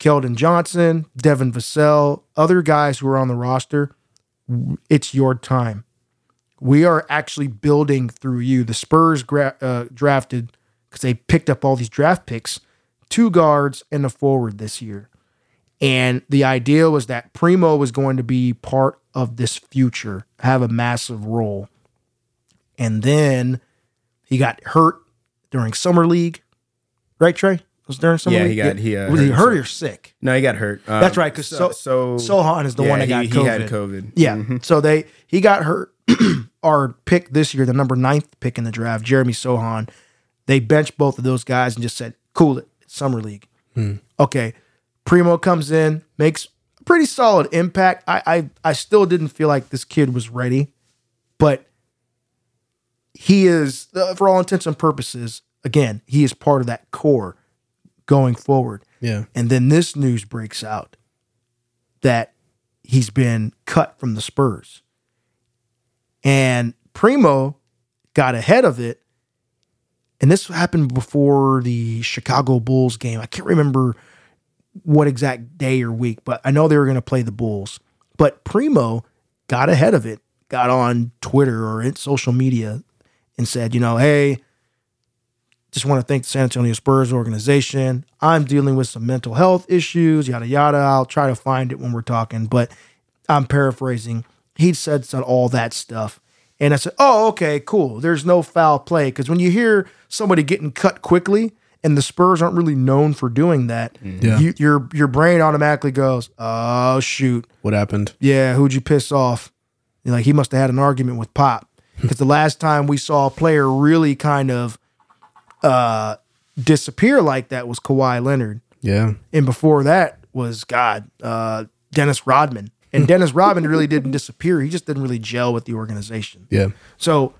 Keldon Johnson, Devin Vassell, other guys who are on the roster, it's your time. We are actually building through you. The Spurs gra- uh, drafted because they picked up all these draft picks, two guards and a forward this year. And the idea was that Primo was going to be part of this future, have a massive role. And then he got hurt during summer league, right, Trey? Was it during summer Yeah, league? he got- he, uh, was he hurt hurt or sick? No, he got hurt. Um, That's right, 'cause so- Sochan is the one that got COVID. He had COVID. Yeah. Mm-hmm. So they he got hurt. (clears throat) Our pick this year, the number ninth pick in the draft, Jeremy Sochan. They benched both of those guys and just said, "Cool it, summer league." Okay, Primo comes in, makes a pretty solid impact. I, I I still didn't feel like this kid was ready, but he is, uh, for all intents and purposes, again, he is part of that core going forward. Yeah. And then this news breaks out that he's been cut from the Spurs. And Primo got ahead of it. And this happened before the Chicago Bulls game. I can't remember what exact day or week, but I know they were going to play the Bulls. But Primo got ahead of it, got on Twitter or in social media and said, you know, hey, just want to thank the San Antonio Spurs organization. I'm dealing with some mental health issues, yada, yada. I'll try to find it when we're talking, but I'm paraphrasing. He said, said all that stuff. And I said, oh, okay, cool. There's no foul play. Because when you hear somebody getting cut quickly, and the Spurs aren't really known for doing that, Yeah. you, your your brain automatically goes, oh shoot, What happened? yeah, who'd you piss off? You're like he must have had an argument with Pop because the last time we saw a player really kind of uh, disappear like that was Kawhi Leonard, Yeah. and before that was God uh, Dennis Rodman. And Dennis Rodman really didn't disappear; he just didn't really gel with the organization. Yeah. So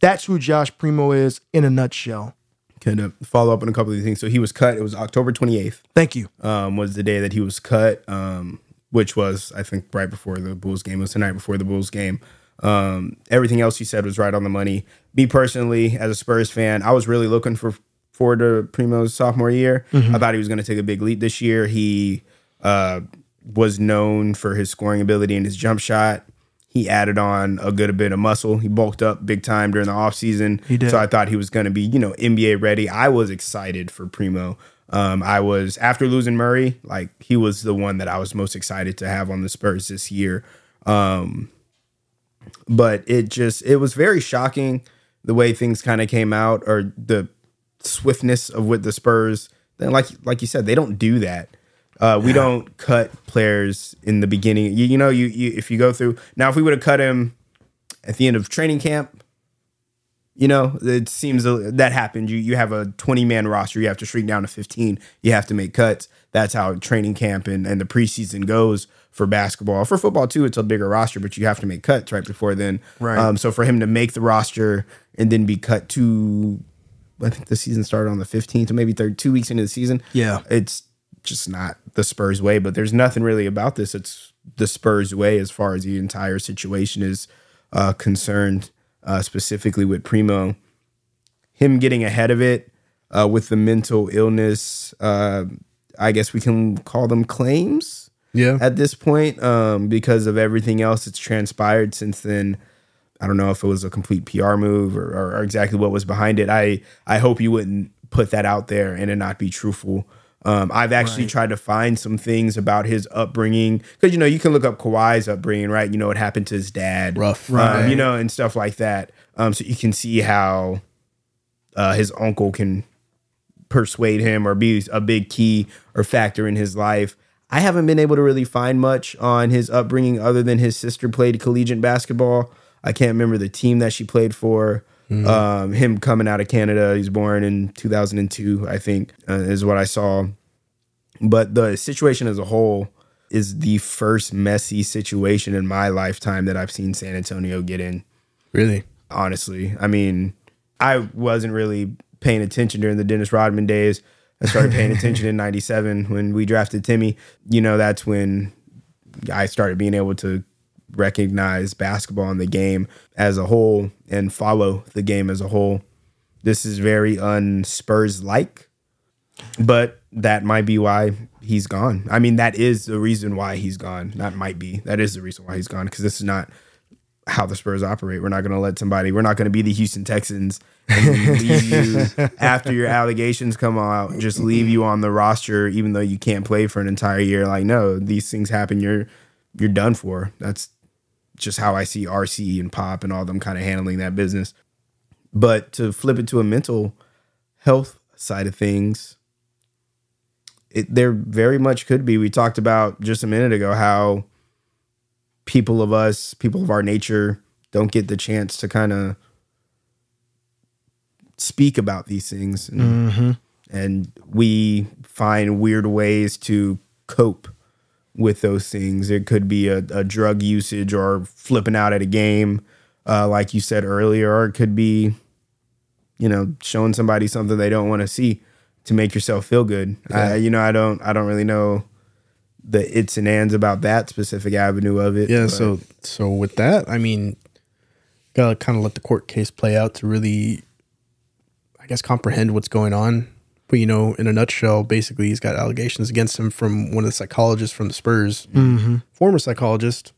that's who Josh Primo is in a nutshell. Kind of follow up on a couple of these things. So he was cut. It was October 28th. Thank you. um, was the day that he was cut, um, which was I think right before the Bulls game. It was the night before the Bulls game. Um, everything else he said was right on the money. Me personally, as a Spurs fan, I was really looking for forward to Primo's sophomore year. I thought he was going to take a big leap this year. He uh, was known for his scoring ability and his jump shot. He added on a good bit of muscle. He bulked up big time during the offseason. He did. So I thought he was going to be, you know, NBA ready. I was excited for Primo. Um, I was after losing Murray, like he was the one that I was most excited to have on the Spurs this year. Um, but it just it was very shocking the way things kind of came out or the swiftness of what the Spurs. Then, like like you said, they don't do that. Uh, we don't cut players in the beginning. You, you know, you, you if you go through now, if we would have cut him at the end of training camp, you know, it seems that happened. You you have a 20 man roster, you have to shrink down to 15. You have to make cuts. That's how training camp and, and the preseason goes for basketball. For football too, it's a bigger roster, but you have to make cuts right before then. Right. Um, so for him to make the roster and then be cut to, I think the season started on the 15th, or maybe third, two weeks into the season. Yeah. it's just not the Spurs way. But there's nothing really about this. It's the Spurs way as far as the entire situation is uh, concerned, uh, specifically with Primo. Him getting ahead of it uh, with the mental illness, uh, I guess we can call them claims Yeah. at this point um, because of everything else that's transpired since then. I don't know if it was a complete PR move or, or, or exactly what was behind it. I I hope you wouldn't put that out there and it not be truthful. Um, I've actually tried to find some things about his upbringing because you know you can look up Kawhi's upbringing, right? You know what happened to his dad, Rough. um, Right. you know, and stuff like that. Um, so you can see how uh, his uncle can persuade him or be a big key or factor in his life. I haven't been able to really find much on his upbringing other than his sister played collegiate basketball. I can't remember the team that she played for. Um, him coming out of Canada, he's born in 2002, I think, uh, is what I saw. But the situation as a whole is the first messy situation in my lifetime that I've seen San Antonio get in Really? honestly. I mean, I wasn't really paying attention during the Dennis Rodman days. I started paying (laughs) attention in 97 when we drafted Timmy. You know, that's when I started being able to recognize basketball and the game as a whole and follow the game as a whole. This is very unspurs like, but that might be why he's gone. I mean, that is the reason why he's gone. That might be. That is the reason why he's gone because this is not how the Spurs operate. We're not going to let somebody. We're not going to be the Houston Texans leave you (laughs) after your allegations come out. Just leave you on the roster, even though you can't play for an entire year. Like, no, these things happen. You're you're done for. That's just how I see RC and Pop and all them kind of handling that business. But to flip it to a mental health side of things, it there very much could be. We talked about just a minute ago how people of us, people of our nature, don't get the chance to kind of speak about these things. And, and we find weird ways to cope with those things. It could be a, a drug usage or flipping out at a game. uh, like you said earlier, or it could be, you know, showing somebody something they don't want to see to make yourself feel good. I, you know, I don't, I don't really know the its and ands about that specific avenue of it. Yeah, but- so so with that, I mean, gotta kind of let the court case play out to really, I guess, comprehend what's going on. But you know, in a nutshell, basically, he's got allegations against him from one of the psychologists from the Spurs, former psychologist.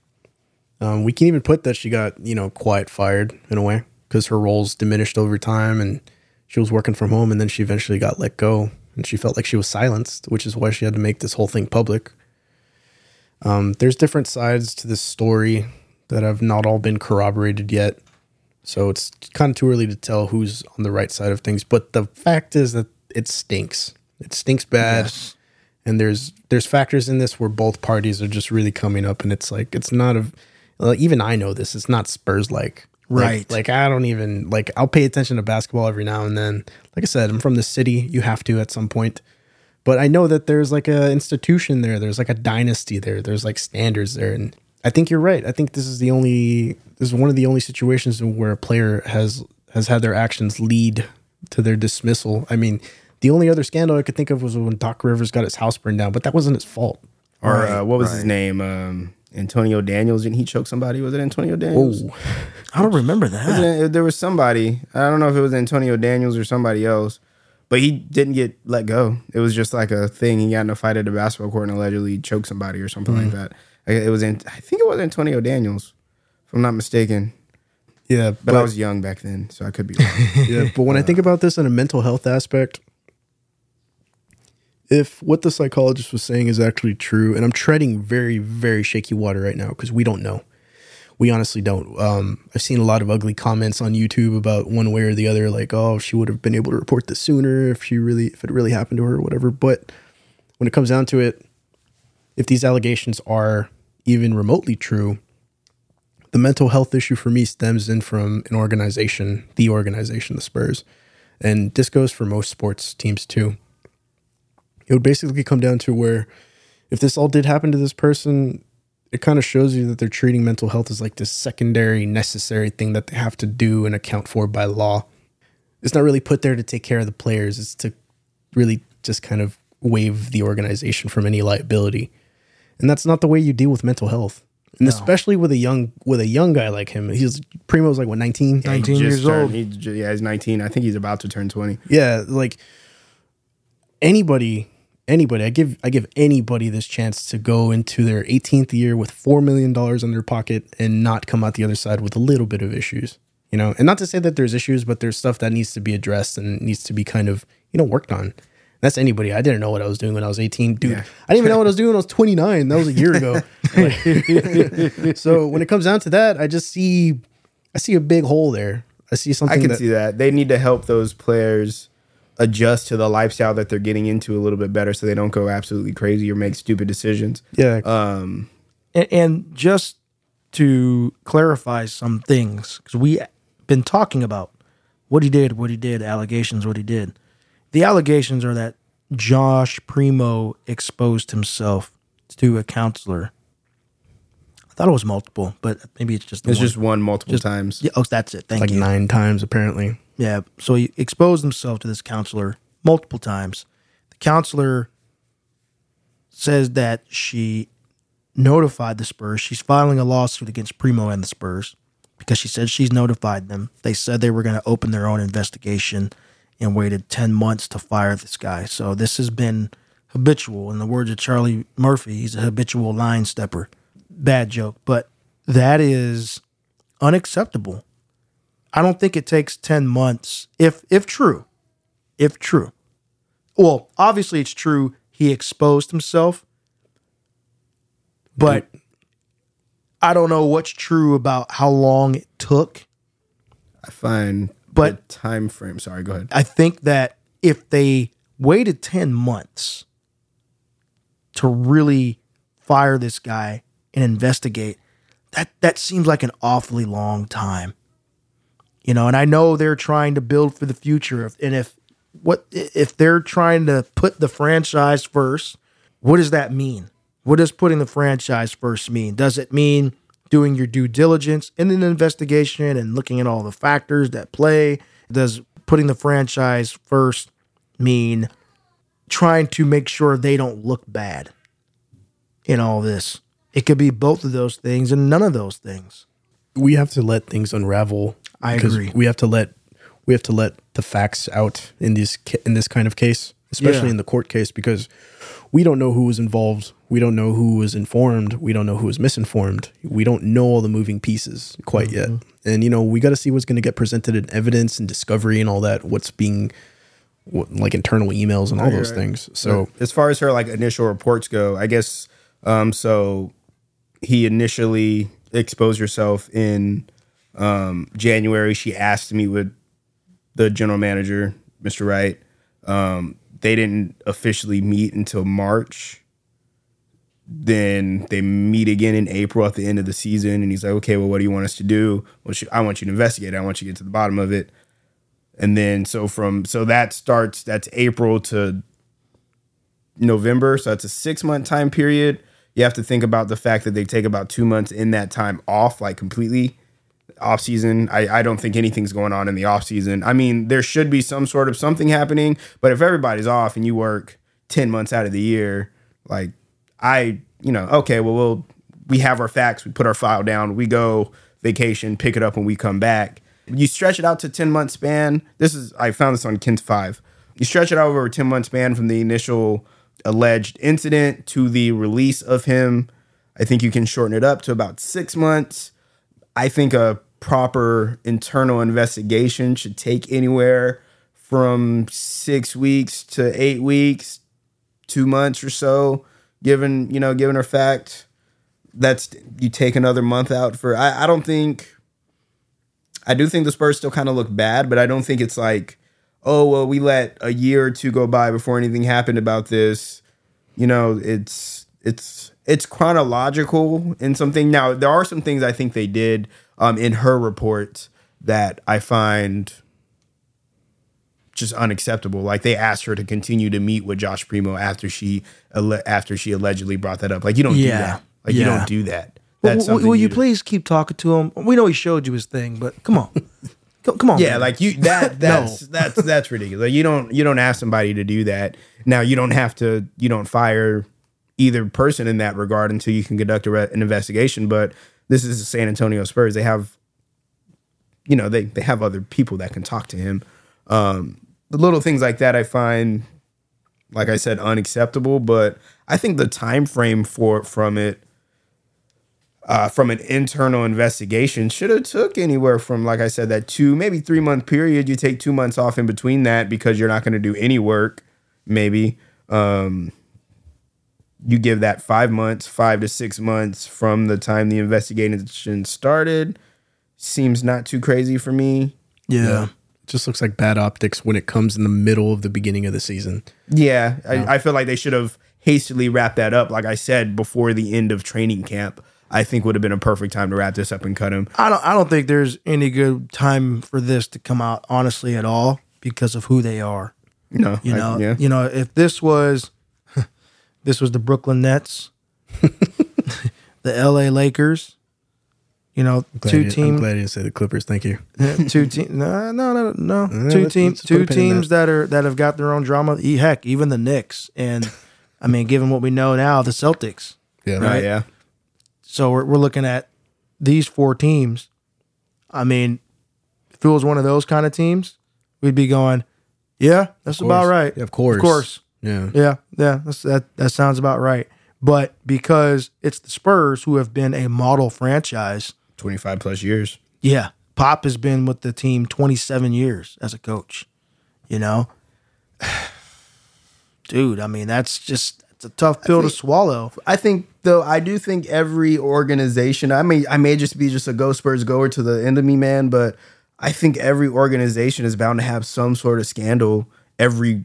Um, we can't even put that she got you know quiet fired in a way because her roles diminished over time, and she was working from home, and then she eventually got let go, and she felt like she was silenced, which is why she had to make this whole thing public. Um, there's different sides to this story that have not all been corroborated yet. So it's kind of too early to tell who's on the right side of things. But the fact is that it stinks. It stinks bad. And there's there's factors in this where both parties are just really coming up, and it's like it's not a. Even I know this. It's not Spurs like. Right. Like, like I don't even like. I'll pay attention to basketball every now and then. Like I said, I'm from the city. You have to at some point but I know that there's like a institution there. There's like a dynasty there. There's like standards there, and I think you're right. I think this is the only this is one of the only situations where a player has has had their actions lead to their dismissal. I mean, the only other scandal I could think of was when Doc Rivers got his house burned down, but that wasn't his fault. or uh, what was his name? Um, Antonio Daniels. Didn't he choke somebody? Was it Antonio Daniels? Oh, (laughs) I don't remember that. There was somebody. I don't know if it was Antonio Daniels or somebody else, but he didn't get let go. It was just like a thing. He got in a fight at the basketball court and allegedly choked somebody or something like hmm. that. I- It was. In, I think it was Antonio Daniels, if I'm not mistaken. yeah, But, I was young back then, so I could be (laughs) wrong. yeah, but when I think uh, about this in a mental health aspect, if what the psychologist was saying is actually true, and I'm treading very, very shaky water right now because we don't know. We honestly don't. Um, I've seen a lot of ugly comments on YouTube about one way or the other, like, oh, she would have been able to report this sooner if she really, if it really happened to her or whatever. But when it comes down to it, if these allegations are even remotely true, the mental health issue for me stems in from an organization, the organization, the Spurs. And this goes for most sports teams too. It would basically come down to where if this all did happen to this person, it kind of shows you that they're treating mental health as like this secondary, necessary thing that they have to do and account for by law. It's not really put there to take care of the players, it's to really just kind of waive the organization from any liability. And that's not the way you deal with mental health. And especially with a young with a young guy like him. He's Primo's like what 19? 19 He years turned- old. he yeah, he's 19. I think he's about to turn 20. Yeah, like anybody, anybody. I give I give anybody this chance to go into their 18th year with four million dollars in their pocket and not come out the other side with a little bit of issues. You know, and not to say that there's issues, but there's stuff that needs to be addressed and needs to be kind of you know worked on. That's anybody. I didn't know what I was doing when I was 18. Dude, Yeah. I didn't even know what I was doing when I was 29. That was a year ago. Like, (laughs) so when it comes down to that, I just see I see a big hole there. I see something I can that, see that. They need to help those players adjust to the lifestyle that they're getting into a little bit better so they don't go absolutely crazy or make stupid decisions. Yeah. Um, and, and just to clarify some things, because we been talking about what he did, what he did, allegations, what he did. The allegations are that Josh Primo exposed himself to a counselor. I thought it was multiple, but maybe it's just the it's one. just one multiple times. Yeah, oh, that's it. Thank you. like nine times apparently. Yeah. So he exposed himself to this counselor multiple times. The counselor says that she notified the Spurs. She's filing a lawsuit against Primo and the Spurs because she said she's notified them. They said they were going to open their own investigation and waited 10 months to fire this guy. So this has been habitual. In the words of Charlie Murphy, he's a habitual line stepper. Bad joke, but that is unacceptable. I don't think it takes 10 months if if true. If true. Well, obviously it's true he exposed himself. But I don't know what's true about how long it took. I find But- the time frame. Sorry, go ahead. I think that if they waited 10 months to really fire this guy and investigate, that that seems like an awfully long time. You know, and I know they're trying to build for the future and if what if they're trying to put the franchise first, what does that mean? What does putting the franchise first mean? Does it mean doing your due diligence in an investigation and looking at all the factors that play? Does putting the franchise first mean trying to make sure they don't look bad in all this? It could be both of those things and none of those things. we have to let things unravel. I because agree. We have to let we have to let the facts out in this ca- in this kind of case, especially Yeah. in the court case, because we don't know who was involved. We don't know who was informed. We don't know who was misinformed. We don't know all the moving pieces quite yet. And you know, we got to see what's going to get presented in evidence and discovery and all that. What's being what, like internal emails and all those things. So as far as her like initial reports go, I guess um so he initially exposed herself in um January. She asked meet with the general manager, Mr. Wright. Um they didn't officially meet until March. Then they meet again in April at the end of the season, and he's like, "Okay, well, what do you want us to do? Well, she, I want you to investigate. I want you to get to the bottom of it." And then so from so that starts that's April to November. So that's a six month time period. You have to think about the fact that they take about two months in that time off, like completely off season. I, I don't think anything's going on in the off season. I mean, there should be some sort of something happening, but if everybody's off and you work 10 months out of the year, like I, you know, okay, well, we'll, we have our facts, we put our file down, we go vacation, pick it up when we come back. You stretch it out to 10 month span. This is, I found this on KENS 5. You stretch it out over a 10 month span from the initial alleged incident to the release of him. I think you can shorten it up to about six months. I think a proper internal investigation should take anywhere from six weeks to eight weeks, two months or so. Given you know, given her fact, that's you take another month out for. I, I don't think. I do think the Spurs still kind of look bad, but I don't think it's like, oh well, we let a year or two go by before anything happened about this. You know, it's it's it's chronological in something. Now there are some things I think they did um, in her report that I find just unacceptable. Like they asked her to continue to meet with Josh Primo after she alle- after she allegedly brought that up. Like you don't do that. Like you don't do that. That's will, will you do. please keep talking to him? We know he showed you his thing, but come on, (laughs) come, on. Yeah, man. like you that (laughs) that's that's that's ridiculous. Like, you don't you don't ask somebody to do that. Now you don't have to you don't fire either person in that regard until you can conduct re- an investigation. But this is the San Antonio Spurs. They have you know they they have other people that can talk to him. Um, the little things like that I find, like I said, unacceptable. But I think the time frame for from it uh, from an internal investigation should have took anywhere from like i said that two maybe three month period you take two months off in between that because you're not going to do any work maybe um, you give that five months five to six months from the time the investigation started seems not too crazy for me yeah. it just looks like bad optics when it comes in the middle of the beginning of the season. yeah I, I feel like they should have hastily wrapped that up like i said before the end of training camp i think would have been a perfect time to wrap this up and cut him I don't. I don't think there's any good time for this to come out, honestly, at all, because of who they are. no You I- know. yeah You know, if this was, this was the Brooklyn Nets, (laughs) the L.A. Lakers. You know, Glad two you- I'm teams. glad you didn't say the Clippers. Thank you. (laughs) two teams. No, no, no, (laughs) no. Uh, two teams. Two a pin in teams that are that have got their own drama. E- Heck, even the Knicks, and I mean, given what we know now, the Celtics. Yeah. right yeah So we're, we're looking at these four teams. I mean, if it was one of those kind of teams, we'd be going, yeah, that's about right. Yeah, of course. Of course. Yeah. Yeah, yeah, that's, that that sounds about right. But because it's the Spurs who have been a model franchise, 25 plus years yeah, Pop has been with the team 27 years as a coach. You know, (sighs) dude. I mean, that's just it's a tough pill to swallow. I think though I do think every organization I may I may just be just a Go Spurs goer to the end of me, man, but I think every organization is bound to have some sort of scandal every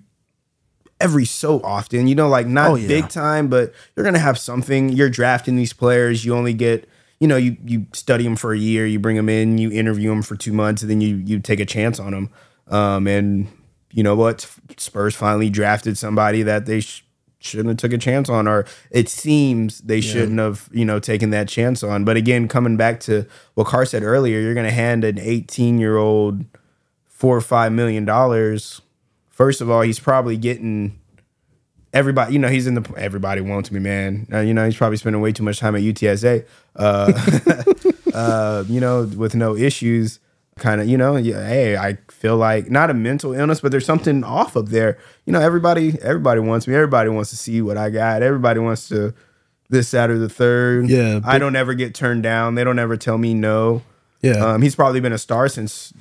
every so often. You know, like not Oh, yeah. big time, but you're gonna have something. You're drafting these players. You only get you know you you study them for a year. You bring them in. You interview them for two months, and then you you take a chance on them. Um, and you know what? Spurs finally drafted somebody that they sh- shouldn't have took a chance on, or it seems they shouldn't have, you know, taken that chance on. But again, coming back to what Carr said earlier, you're going to hand an 18 year old four or five million dollars. First of all, he's probably getting everybody. You know, he's in the everybody wants me, man. Uh, you know, he's probably spending way too much time at UTSA. Uh, (laughs) uh, you know, with no issues. Kind of, you know, yeah, hey, I feel like not a mental illness, but there's something off up there. You know, everybody, everybody wants me. Everybody wants to see what I got. Everybody wants to this, that, or the third. Yeah, I don't ever get turned down. They don't ever tell me no. Yeah. Um, he's probably been a star since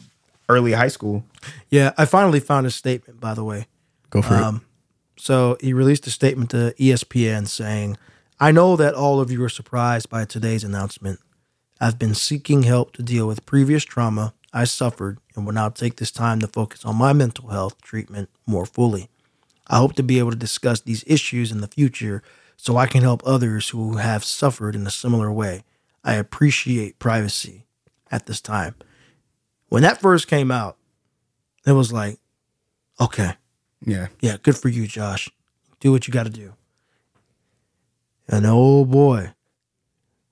early high school. Yeah, I finally found his statement, by the way. Go for Um, so he released a statement to ESPN saying, I know that all of you are surprised by today's announcement. I've been seeking help to deal with previous trauma I suffered and will now take this time to focus on my mental health treatment more fully. I hope to be able to discuss these issues in the future so I can help others who have suffered in a similar way. I appreciate privacy at this time. When that first came out, it was like, okay, Yeah. yeah, good for you, Josh. Do what you got to do. And oh boy,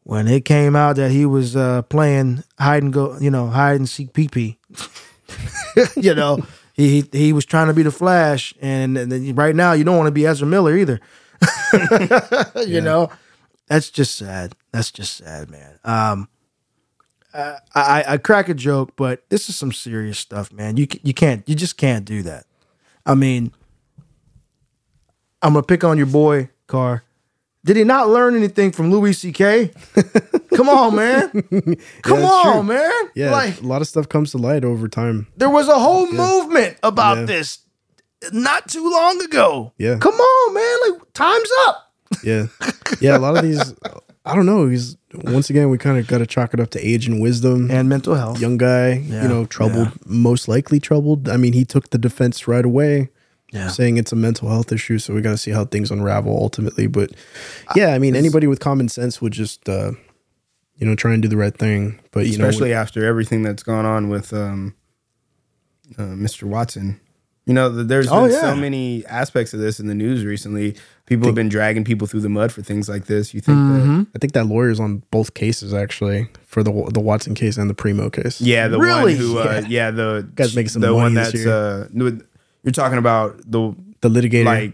when it came out that he was uh, playing hide and go, you know, hide and seek PP, (laughs) you know, he he was trying to be the Flash, and, and then right now you don't want to be Ezra Miller either. (laughs) you know, that's just sad. That's just sad, man. Um, I, I I crack a joke, but this is some serious stuff, man. You you can't you just can't do that. I mean, I'm gonna pick on your boy, Carr. Did he not learn anything from Louis C.K.? (laughs) Come on, man. Come that's on, true. man. Yeah, Like a lot of stuff comes to light over time. there was a whole movement about Yeah. this not too long ago. Yeah. Come on, man. Like time's up. Yeah, yeah. A lot of (laughs) these, I don't know. He's once again we kind of got to chalk it up to age and wisdom. And mental health. Young guy, Yeah, you know, troubled, yeah. most likely troubled. I mean, he took the defense right away. Yeah. saying it's a mental health issue. So we got to see how things unravel ultimately. But yeah, I mean, anybody with common sense would just, uh, you know, try and do the right thing. But you especially know, after everything that's gone on with um, uh, Mr. Watson. You know, th- there's been Oh, yeah. so many aspects of this in the news recently. People have been dragging people through the mud for things like this. You think Mm-hmm. that? I think that lawyer's on both cases actually for the the Watson case and the Primo case. Yeah, the Really? one who, uh, yeah, the (laughs) Guys making some the one money this that's year. uh, you're talking about the the litigator. like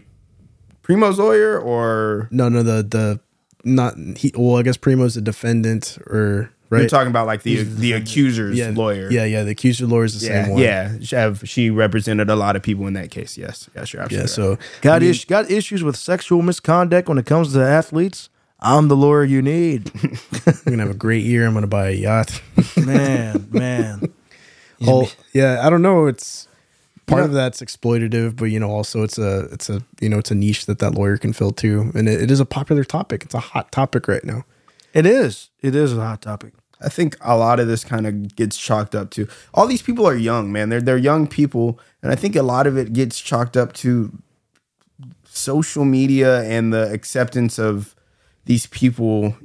Primo's lawyer or no, no, the the not he. Well, I guess Primo's the defendant, or right? you're talking about like the the accuser's yeah, lawyer. Yeah, yeah. The accuser lawyer is the yeah, same one. yeah. She, have, she represented a lot of people in that case. Yes, yes, you're yeah. absolutely right. So Got is- got issues with sexual misconduct when it comes to athletes? I'm the lawyer you need. (laughs) we're gonna have a great year. I'm gonna buy a yacht. (laughs) man, man. (laughs) Oh, yeah. I don't know. It's part know- of that's exploitative, but you know, also it's a it's a you know it's a niche that that lawyer can fill too, and it, it is a popular topic. It's a hot topic right now. It is. It is a hot topic. I think a lot of this kind of gets chalked up to all these people are young, man. They're they're young people, and I think a lot of it gets chalked up to social media and the acceptance of these people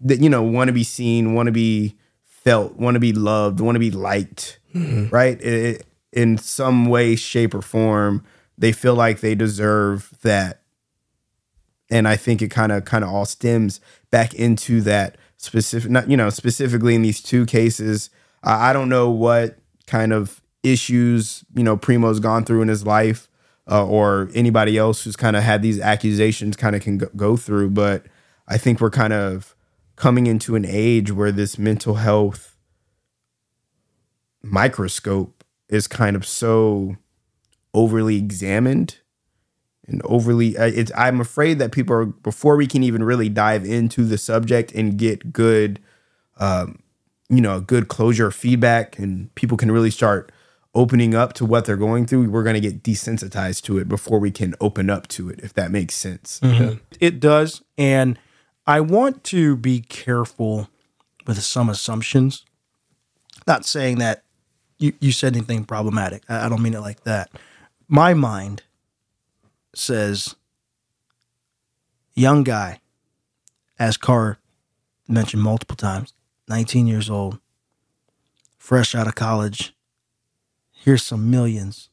that you know want to be seen, want to be felt, want to be loved, want to be liked, mm-hmm. right? It- in some way, shape, or form, they feel like they deserve that and I think it kind of kind of all stems back into that specific, not you know, specifically in these two cases. I don't know what kind of issues you know Primo's gone through in his life, uh, or anybody else who's kind of had these accusations kind of can go, go through, but I think we're kind of coming into an age where this mental health microscope is kind of so overly examined and overly uh, it's i'm afraid that people are before we can even really dive into the subject and get good um you know good closure feedback and people can really start opening up to what they're going through we're going to get desensitized to it before we can open up to it if that makes sense It does. And I want to be careful with some assumptions. Not saying that you, you said anything problematic. I, I don't mean it like that. My mind says young guy, as Carr mentioned multiple times, 19 years old, fresh out of college. Here's some millions.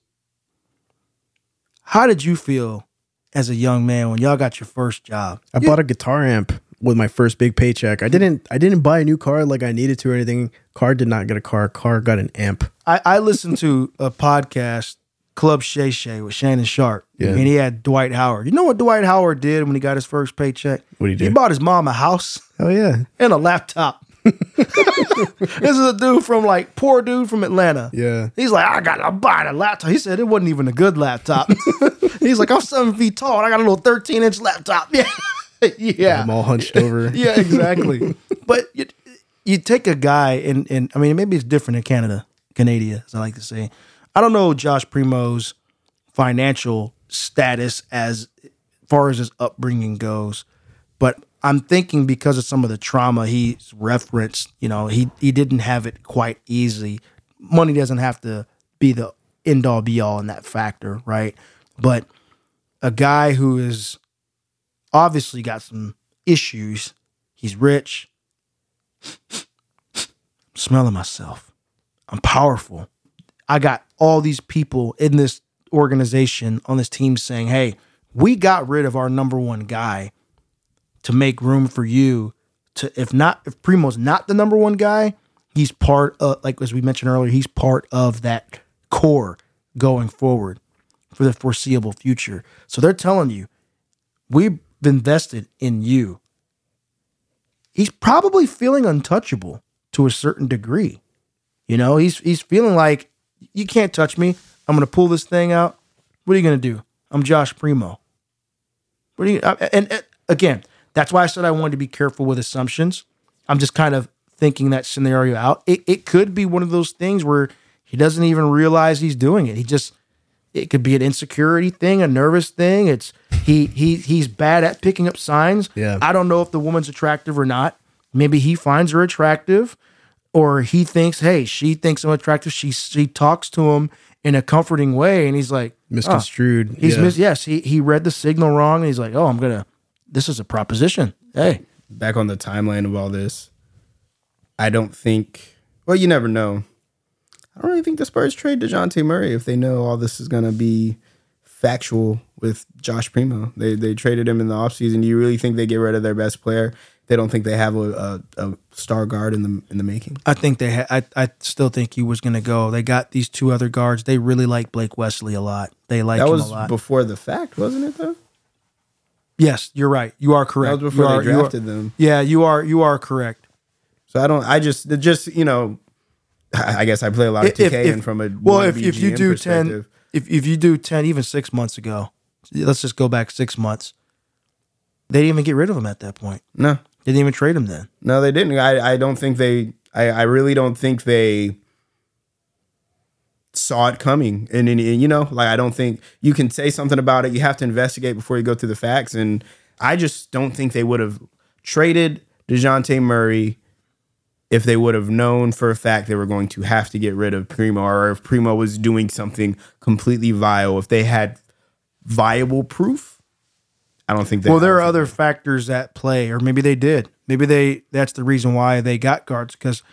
How did you feel as a young man when y'all got your first job? I bought a guitar amp with my first big paycheck. I didn't I didn't buy a new car like I needed to or anything. Car did not get a car. Car got an amp. I, I listened to a podcast, Club Shay Shay with Shannon Sharpe. Yeah. And he had Dwight Howard. You know what Dwight Howard did when he got his first paycheck? What'd he He bought his mom a house Oh yeah. and a laptop. (laughs) this is a dude from like poor dude from Atlanta. Yeah. He's like, I gotta buy a laptop. He said it wasn't even a good laptop. (laughs) He's like, I'm seven feet tall and I got a little 13 inch laptop. (laughs) Yeah. yeah. I'm all hunched over. Yeah, exactly. but you, you take a guy and and I mean maybe it's different in Canada, Canada, as I like to say. I don't know Josh Primo's financial status as far as his upbringing goes, but I'm thinking because of some of the trauma he's referenced, you know, he he didn't have it quite easy. Money doesn't have to be the end all be all in that factor, right? But a guy who is obviously got some issues. He's rich. (sniffs) smelling myself. I'm powerful. I got all these people in this organization on this team saying, hey, we got rid of our number one guy to make room for you to if not if Primo's not the number one guy, he's part of like as we mentioned earlier, he's part of that core going forward for the foreseeable future. So they're telling you, we've invested in you. He's probably feeling untouchable to a certain degree. You know, he's he's feeling like you can't touch me. I'm going to pull this thing out. What are you going to do? I'm Josh Primo. What do you and, and again, that's why I said I wanted to be careful with assumptions. I'm just kind of thinking that scenario out. It it could be one of those things where he doesn't even realize he's doing it. He just it could be an insecurity thing, a nervous thing. It's he he he's bad at picking up signs. Yeah. I don't know if the woman's attractive or not. Maybe he finds her attractive, or he thinks, hey, she thinks I'm attractive. She she talks to him in a comforting way, and he's like oh, Misconstrued. He's yeah. mis- yes, he he read the signal wrong, and he's like, oh, I'm gonna. This is a proposition. Hey, back on the timeline of all this, I don't think. Well, you never know. I don't really think the Spurs trade Dejounte Murray if they know all this is gonna be factual with Josh Primo. They they traded him in the offseason. Do you really think they get rid of their best player? They don't think they have a, a, a star guard in the in the making. I think they. Ha- I I still think he was gonna go. They got these two other guards. They really like Blake Wesley a lot. They like That him was a lot. before the fact, wasn't it? Though yes, you're right. You are that correct. was before You they are- you are- drafted them. Yeah, you are. You are correct. So I don't. I just just you know. I guess I play a lot of 2K and from a well, if, if you do ten, if if you do ten, even six months ago, let's just go back six months. They didn't even get rid of him at that point. no, They didn't even trade him then. No, they didn't. I, I don't think they. I, I really don't think they saw it coming. And, and, and, you know, like I don't think you can say something about it. You have to investigate before you go through the facts. And I just don't think they would have traded Dejounte Murray if they would have known for a fact they were going to have to get rid of Primo, or if Primo was doing something completely vile. If they had viable proof, I don't think. They, Well, there are I don't other factors at play, or maybe they did. Maybe they that's the reason why they got guards because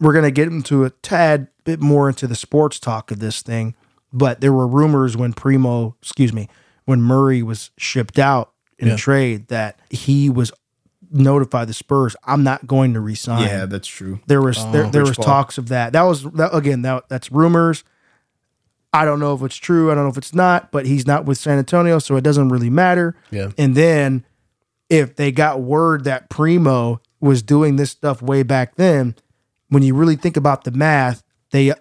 we're going to get into a tad bit more into the sports talk of this thing. But there were rumors when Primo, excuse me, when Murray was shipped out in Yeah. a trade that he was notified the Spurs, I'm not going to resign. Yeah, that's true. There was there, oh. there was Paul. talks of that. That was that, again that that's rumors. I don't know if it's true. I don't know if it's not, but he's not with San Antonio, so it doesn't really matter. Yeah. And then if they got word that Primo was doing this stuff way back then, when you really think about the math, they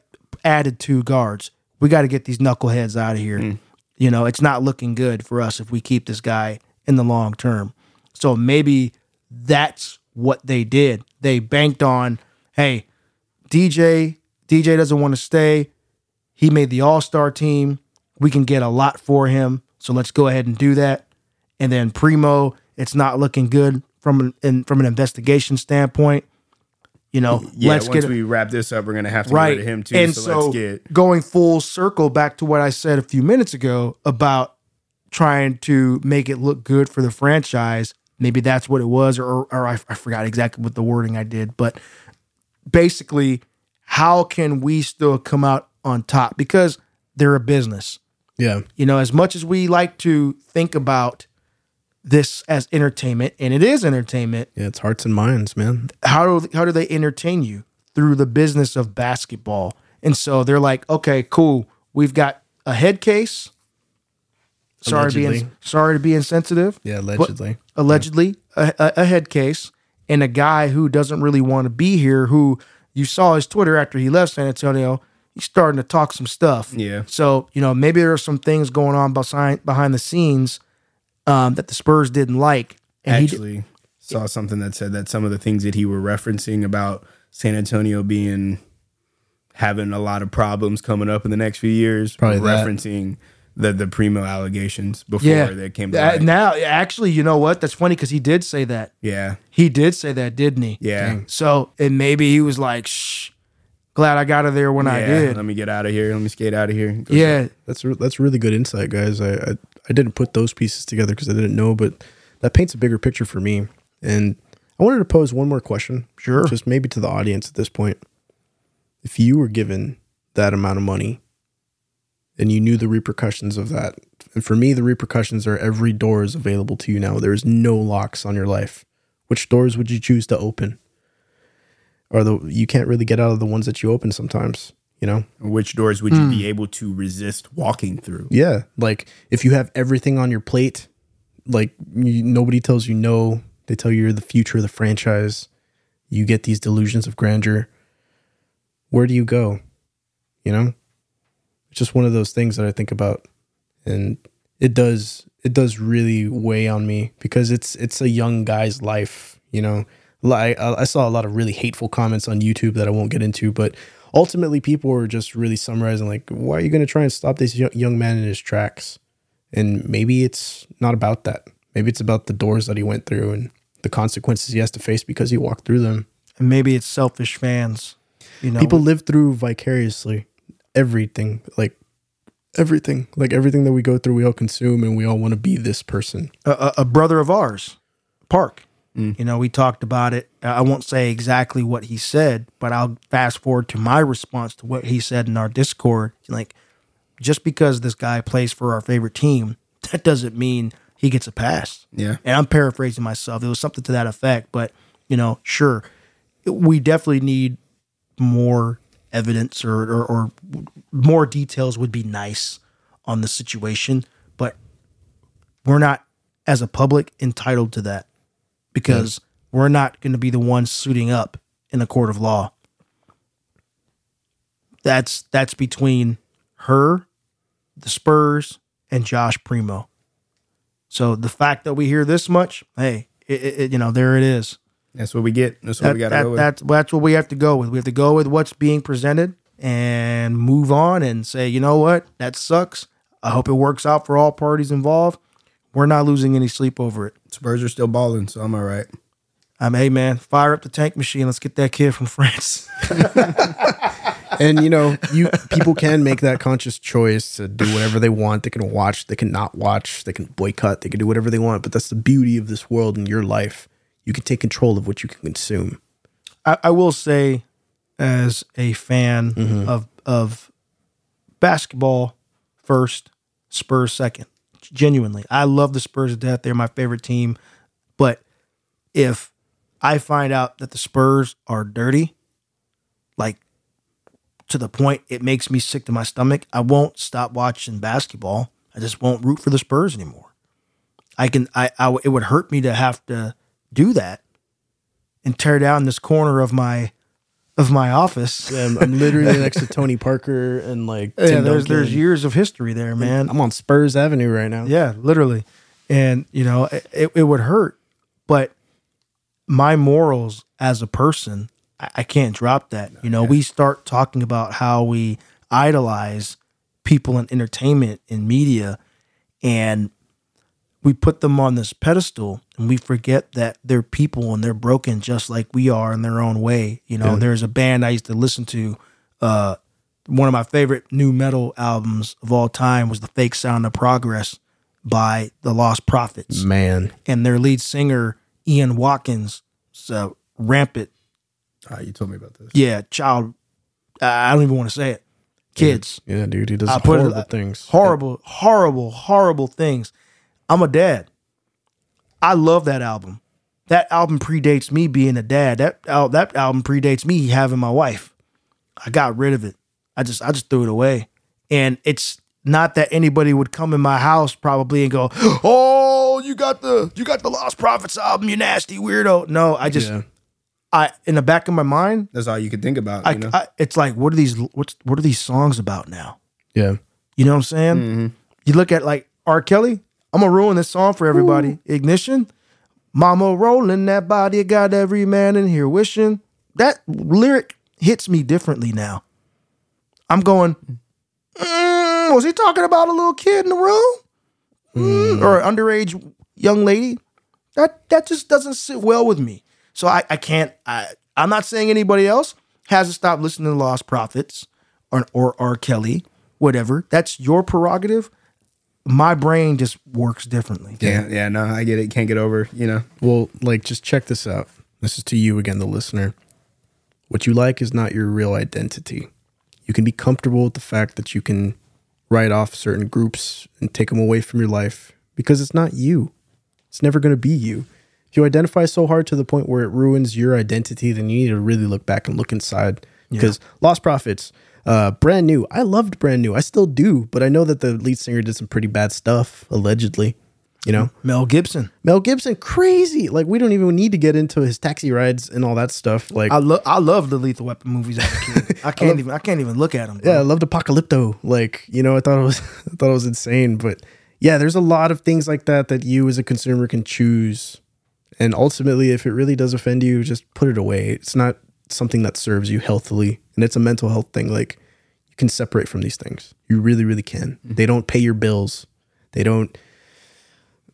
added two guards. We got to get these knuckleheads out of here. Hmm. You know, it's not looking good for us if we keep this guy in the long term. So maybe that's what they did. They banked on, hey, DJ, DJ doesn't want to stay. He made the All Star team. We can get a lot for him. So let's go ahead and do that. And then Primo, it's not looking good from an in, from an investigation standpoint. You know, Yeah, let's once get we wrap this up, we're gonna have to right get of him too. And so, so, let's get going full circle back to what I said a few minutes ago about trying to make it look good for the franchise. Maybe that's what it was, or or I, I forgot exactly what the wording I did, but basically, how can we still come out on top? Because they're a business. Yeah. You know, as much as we like to think about this as entertainment, and it is entertainment, Yeah. It's hearts and minds, man. how do how do they entertain you through the business of basketball? And so they're like, okay, cool, we've got a head case. Sorry to be sorry to be insensitive. Yeah. Allegedly. allegedly a, a, a head case, and a guy who doesn't really want to be here. Who you saw his Twitter after he left San Antonio. He's starting to talk some stuff. Yeah. So you know maybe there are some things going on behind behind the scenes um, that the Spurs didn't like. And he did- Actually, saw something that said that some of the things that he were referencing about San Antonio being having a lot of problems coming up in the next few years, Probably were that. referencing the the primo allegations before yeah, they came to Uh, light. now actually, you know what? That's funny because he did say that. yeah, He did say that, didn't he? yeah, So and maybe he was like, "Shh, glad I got of there when I did." Let me get out of here. Let me skate out of here. Yeah, That's re- that's really good insight, guys. I I, I didn't put those pieces together because I didn't know, but that paints a bigger picture for me. And I wanted to pose one more question, Sure. just maybe to the audience at this point. If you were given that amount of money, and you knew the repercussions of that, and for me, the repercussions are every door is available to you now. There is no locks on your life. Which doors would you choose to open? Or the you can't really get out of the ones that you open sometimes. You know, Which doors would you be hmm. able to resist walking through? yeah, like if you have everything on your plate, like you, nobody tells you no. They tell you you're the future of the franchise. You get these delusions of grandeur. Where do you go? You know, it's just one of those things that I think about, and it does it does really weigh on me because it's it's a young guy's life. You know, like I, I saw a lot of really hateful comments on YouTube that I won't get into, but ultimately people were just really summarizing like, why are you going to try and stop this young man in his tracks? And maybe it's not about that. Maybe it's about the doors that he went through and the consequences he has to face because he walked through them. and maybe it's selfish fans. You know, People live through vicariously everything, like everything, like everything that we go through, we all consume and we all want to be this person. a, a- a brother of ours, Park. Mm. You know, we talked about it. I won't say exactly what he said, but I'll fast forward to my response to what he said in our Discord. Like, just because this guy plays for our favorite team, (laughs) that doesn't mean he gets a pass. Yeah. And I'm paraphrasing myself. It was something to that effect, but you know, sure, we definitely need more evidence or, or, or more details would be nice on the situation, but we're not as a public entitled to that because we're not going to be the ones suiting up in a court of law. That's that's between her, the Spurs, and Josh Primo. So the fact that we hear this much, hey, it, it, you know, there it is. That's what we get. That's what That, we got to that- go with. that's that's what we have to go with. We have to go with what's being presented and move on and say, you know what, that sucks. I hope it works out for all parties involved. We're not losing any sleep over it. Spurs are still balling, so I'm all right. I'm, hey man, fire up the tank machine. Let's get that kid from France. (laughs) and you know, you people can make that conscious choice to do whatever they want. They can watch, they can not watch, they can boycott, they can do whatever they want. But that's the beauty of this world and your life. You can take control of what you can consume. I, I will say, as a fan Mm-hmm. of of basketball, first Spurs second. Genuinely, I love the Spurs to death. They're my favorite team. But if I find out that the Spurs are dirty, like to the point it makes me sick to my stomach, I won't stop watching basketball. I just won't root for the Spurs anymore. I can, I, I, it would hurt me to have to do that and tear down this corner of my of my office. I'm, I'm literally (laughs) next to Tony Parker and like Yeah, there's Duncan. there's years of history there, man. I'm on Spurs Avenue right now. Yeah, literally. And you know, it, it would hurt, but my morals as a person, I, I can't drop that. You know, we start talking about how we idolize people in entertainment and media, and we put them on this pedestal, and we forget that they're people and they're broken just like we are in their own way. You know, there's a band I used to listen to. Uh, one of my favorite nu metal albums of all time was the Fake Sound of Progress by the Lostprophets Man, and their lead singer Ian Watkins, is so rampant, Ah, you told me about this. yeah, child. I don't even want to say it. kids. Yeah, dude, he does I put it- horrible things. Horrible, horrible, horrible things. I'm a dad. I love that album. That album predates me being a dad. That al- that album predates me having my wife. I got rid of it. I just I just threw it away. And it's not that anybody would come in my house probably and go, (gasps) "Oh, you got the you got the Lostprophets album, you nasty weirdo." No, I just Yeah. I in the back of my mind, That's all you could think about. I, you know? I it's like what are these what's what are these songs about now? Yeah. You know what I'm saying? Mm-hmm. You look at like R. Kelly. I'm gonna ruin this song for everybody. Ignition, Mama rolling that body, got every man in here wishing. That lyric hits me differently now. I'm going. "Mm, was he talking about a little kid in the room Mm, or an underage young lady? That that just doesn't sit well with me. So I, I can't. I I'm not saying anybody else has to stop listening to Lostprophets or or R. Kelly, whatever. That's your prerogative. My brain just works differently. yeah, yeah, no, I get it. Can't get over, you know. Well, like, just check this out. This is to you again, the listener. What you like is not your real identity. You can be comfortable with the fact that you can write off certain groups and take them away from your life because it's not you. It's never going to be you. If you identify so hard to the point where it ruins your identity, then you need to really look back and look inside. Because Lostprophets, uh, brand new. I loved brand new. I still do, but I know that the lead singer did some pretty bad stuff, allegedly. You know? Mel Gibson. Mel Gibson, crazy. Like we don't even need to get into his taxi rides and all that stuff. Like I love I love the Lethal Weapon movies as a kid. (laughs) I can't even I can't even look at them. yeah, I loved Apocalypto. Like you know, I thought it was (laughs) I thought it was insane. But yeah, there's a lot of things like that that you as a consumer can choose. And ultimately, if it really does offend you, just put it away. It's not something that serves you healthily, and it's a mental health thing. Like you can separate from these things. You really, really can. Mm-hmm. They don't pay your bills. They don't.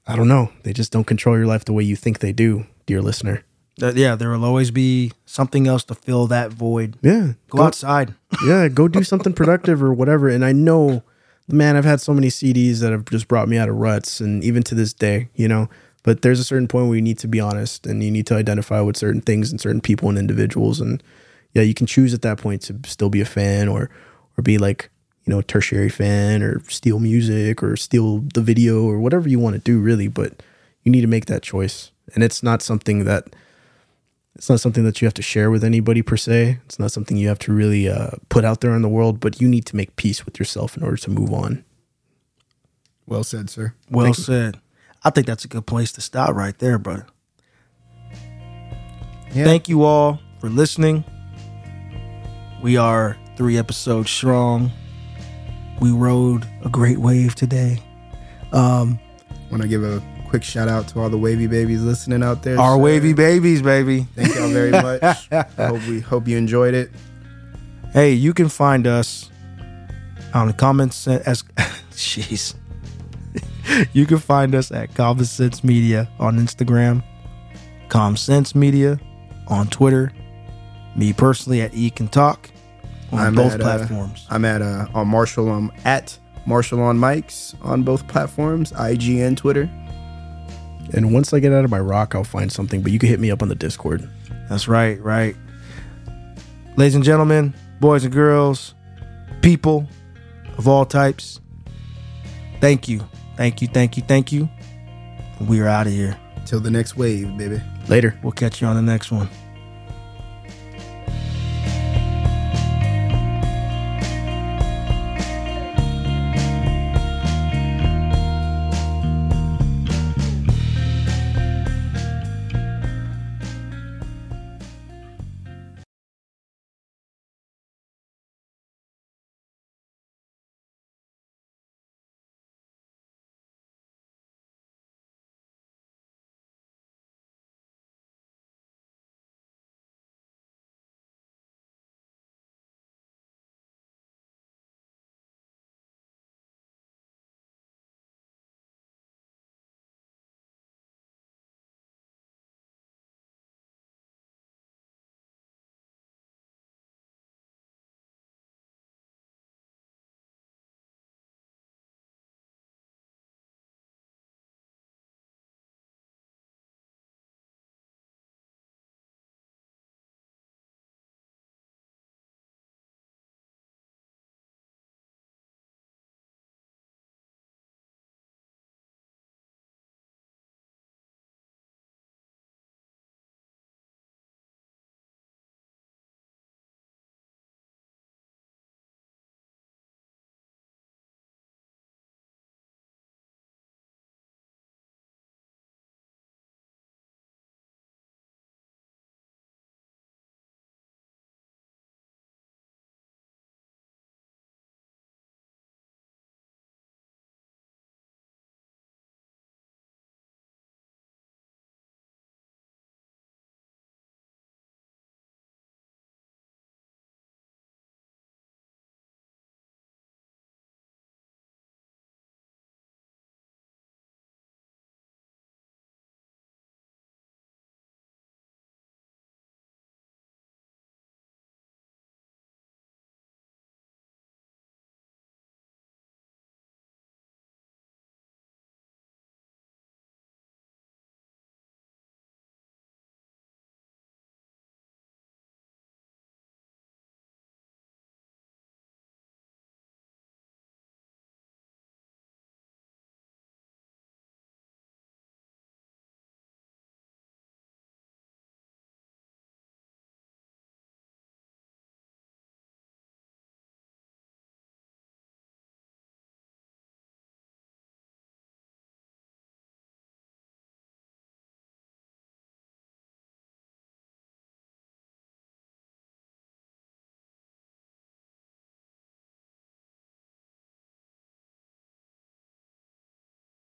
I don't know. They just don't control your life the way you think they do, dear listener. That- yeah, there will always be something else to fill that void. Yeah, Go, outside. (laughs) yeah, go do something productive or whatever. And I know, man, I've had so many CDs that have just brought me out of ruts, and even to this day, you know. But there's a certain point where you need to be honest, and you need to identify with certain things and certain people and individuals, and yeah, you can choose at that point to still be a fan or or be like you know a tertiary fan or steal music or steal the video or whatever you want to do, really. But you need to make that choice, and it's not something that it's not something that you have to share with anybody per se. It's not something you have to really uh, put out there in the world, but you need to make peace with yourself in order to move on. Well said, sir. Well said. I think that's a good place to stop right there, brother. Yeah. Thank you all for listening. We are three episodes strong. We rode a great wave today. Um, Want to give a quick shout out to all the wavy babies listening out there. our sir. wavy babies, baby. Thank y'all very (laughs) much. hope we hope you enjoyed it. Hey, you can find us on the comments as (laughs) jeez. (laughs) you can find us at Common Sense Media on Instagram, Com Sense Media on Twitter, me personally at E Can Talk on I'm both at, uh, platforms. I'm at uh, on Marshall I'm at Marshall on mics on both platforms, IG and Twitter. And once I get out of my rock, I'll find something, but you can hit me up on the Discord. That's right, right. Ladies and gentlemen, boys and girls, people of all types, thank you. Thank you, thank you, thank you. We are out of here. Till the next wave, baby. Later. We'll catch you on the next one.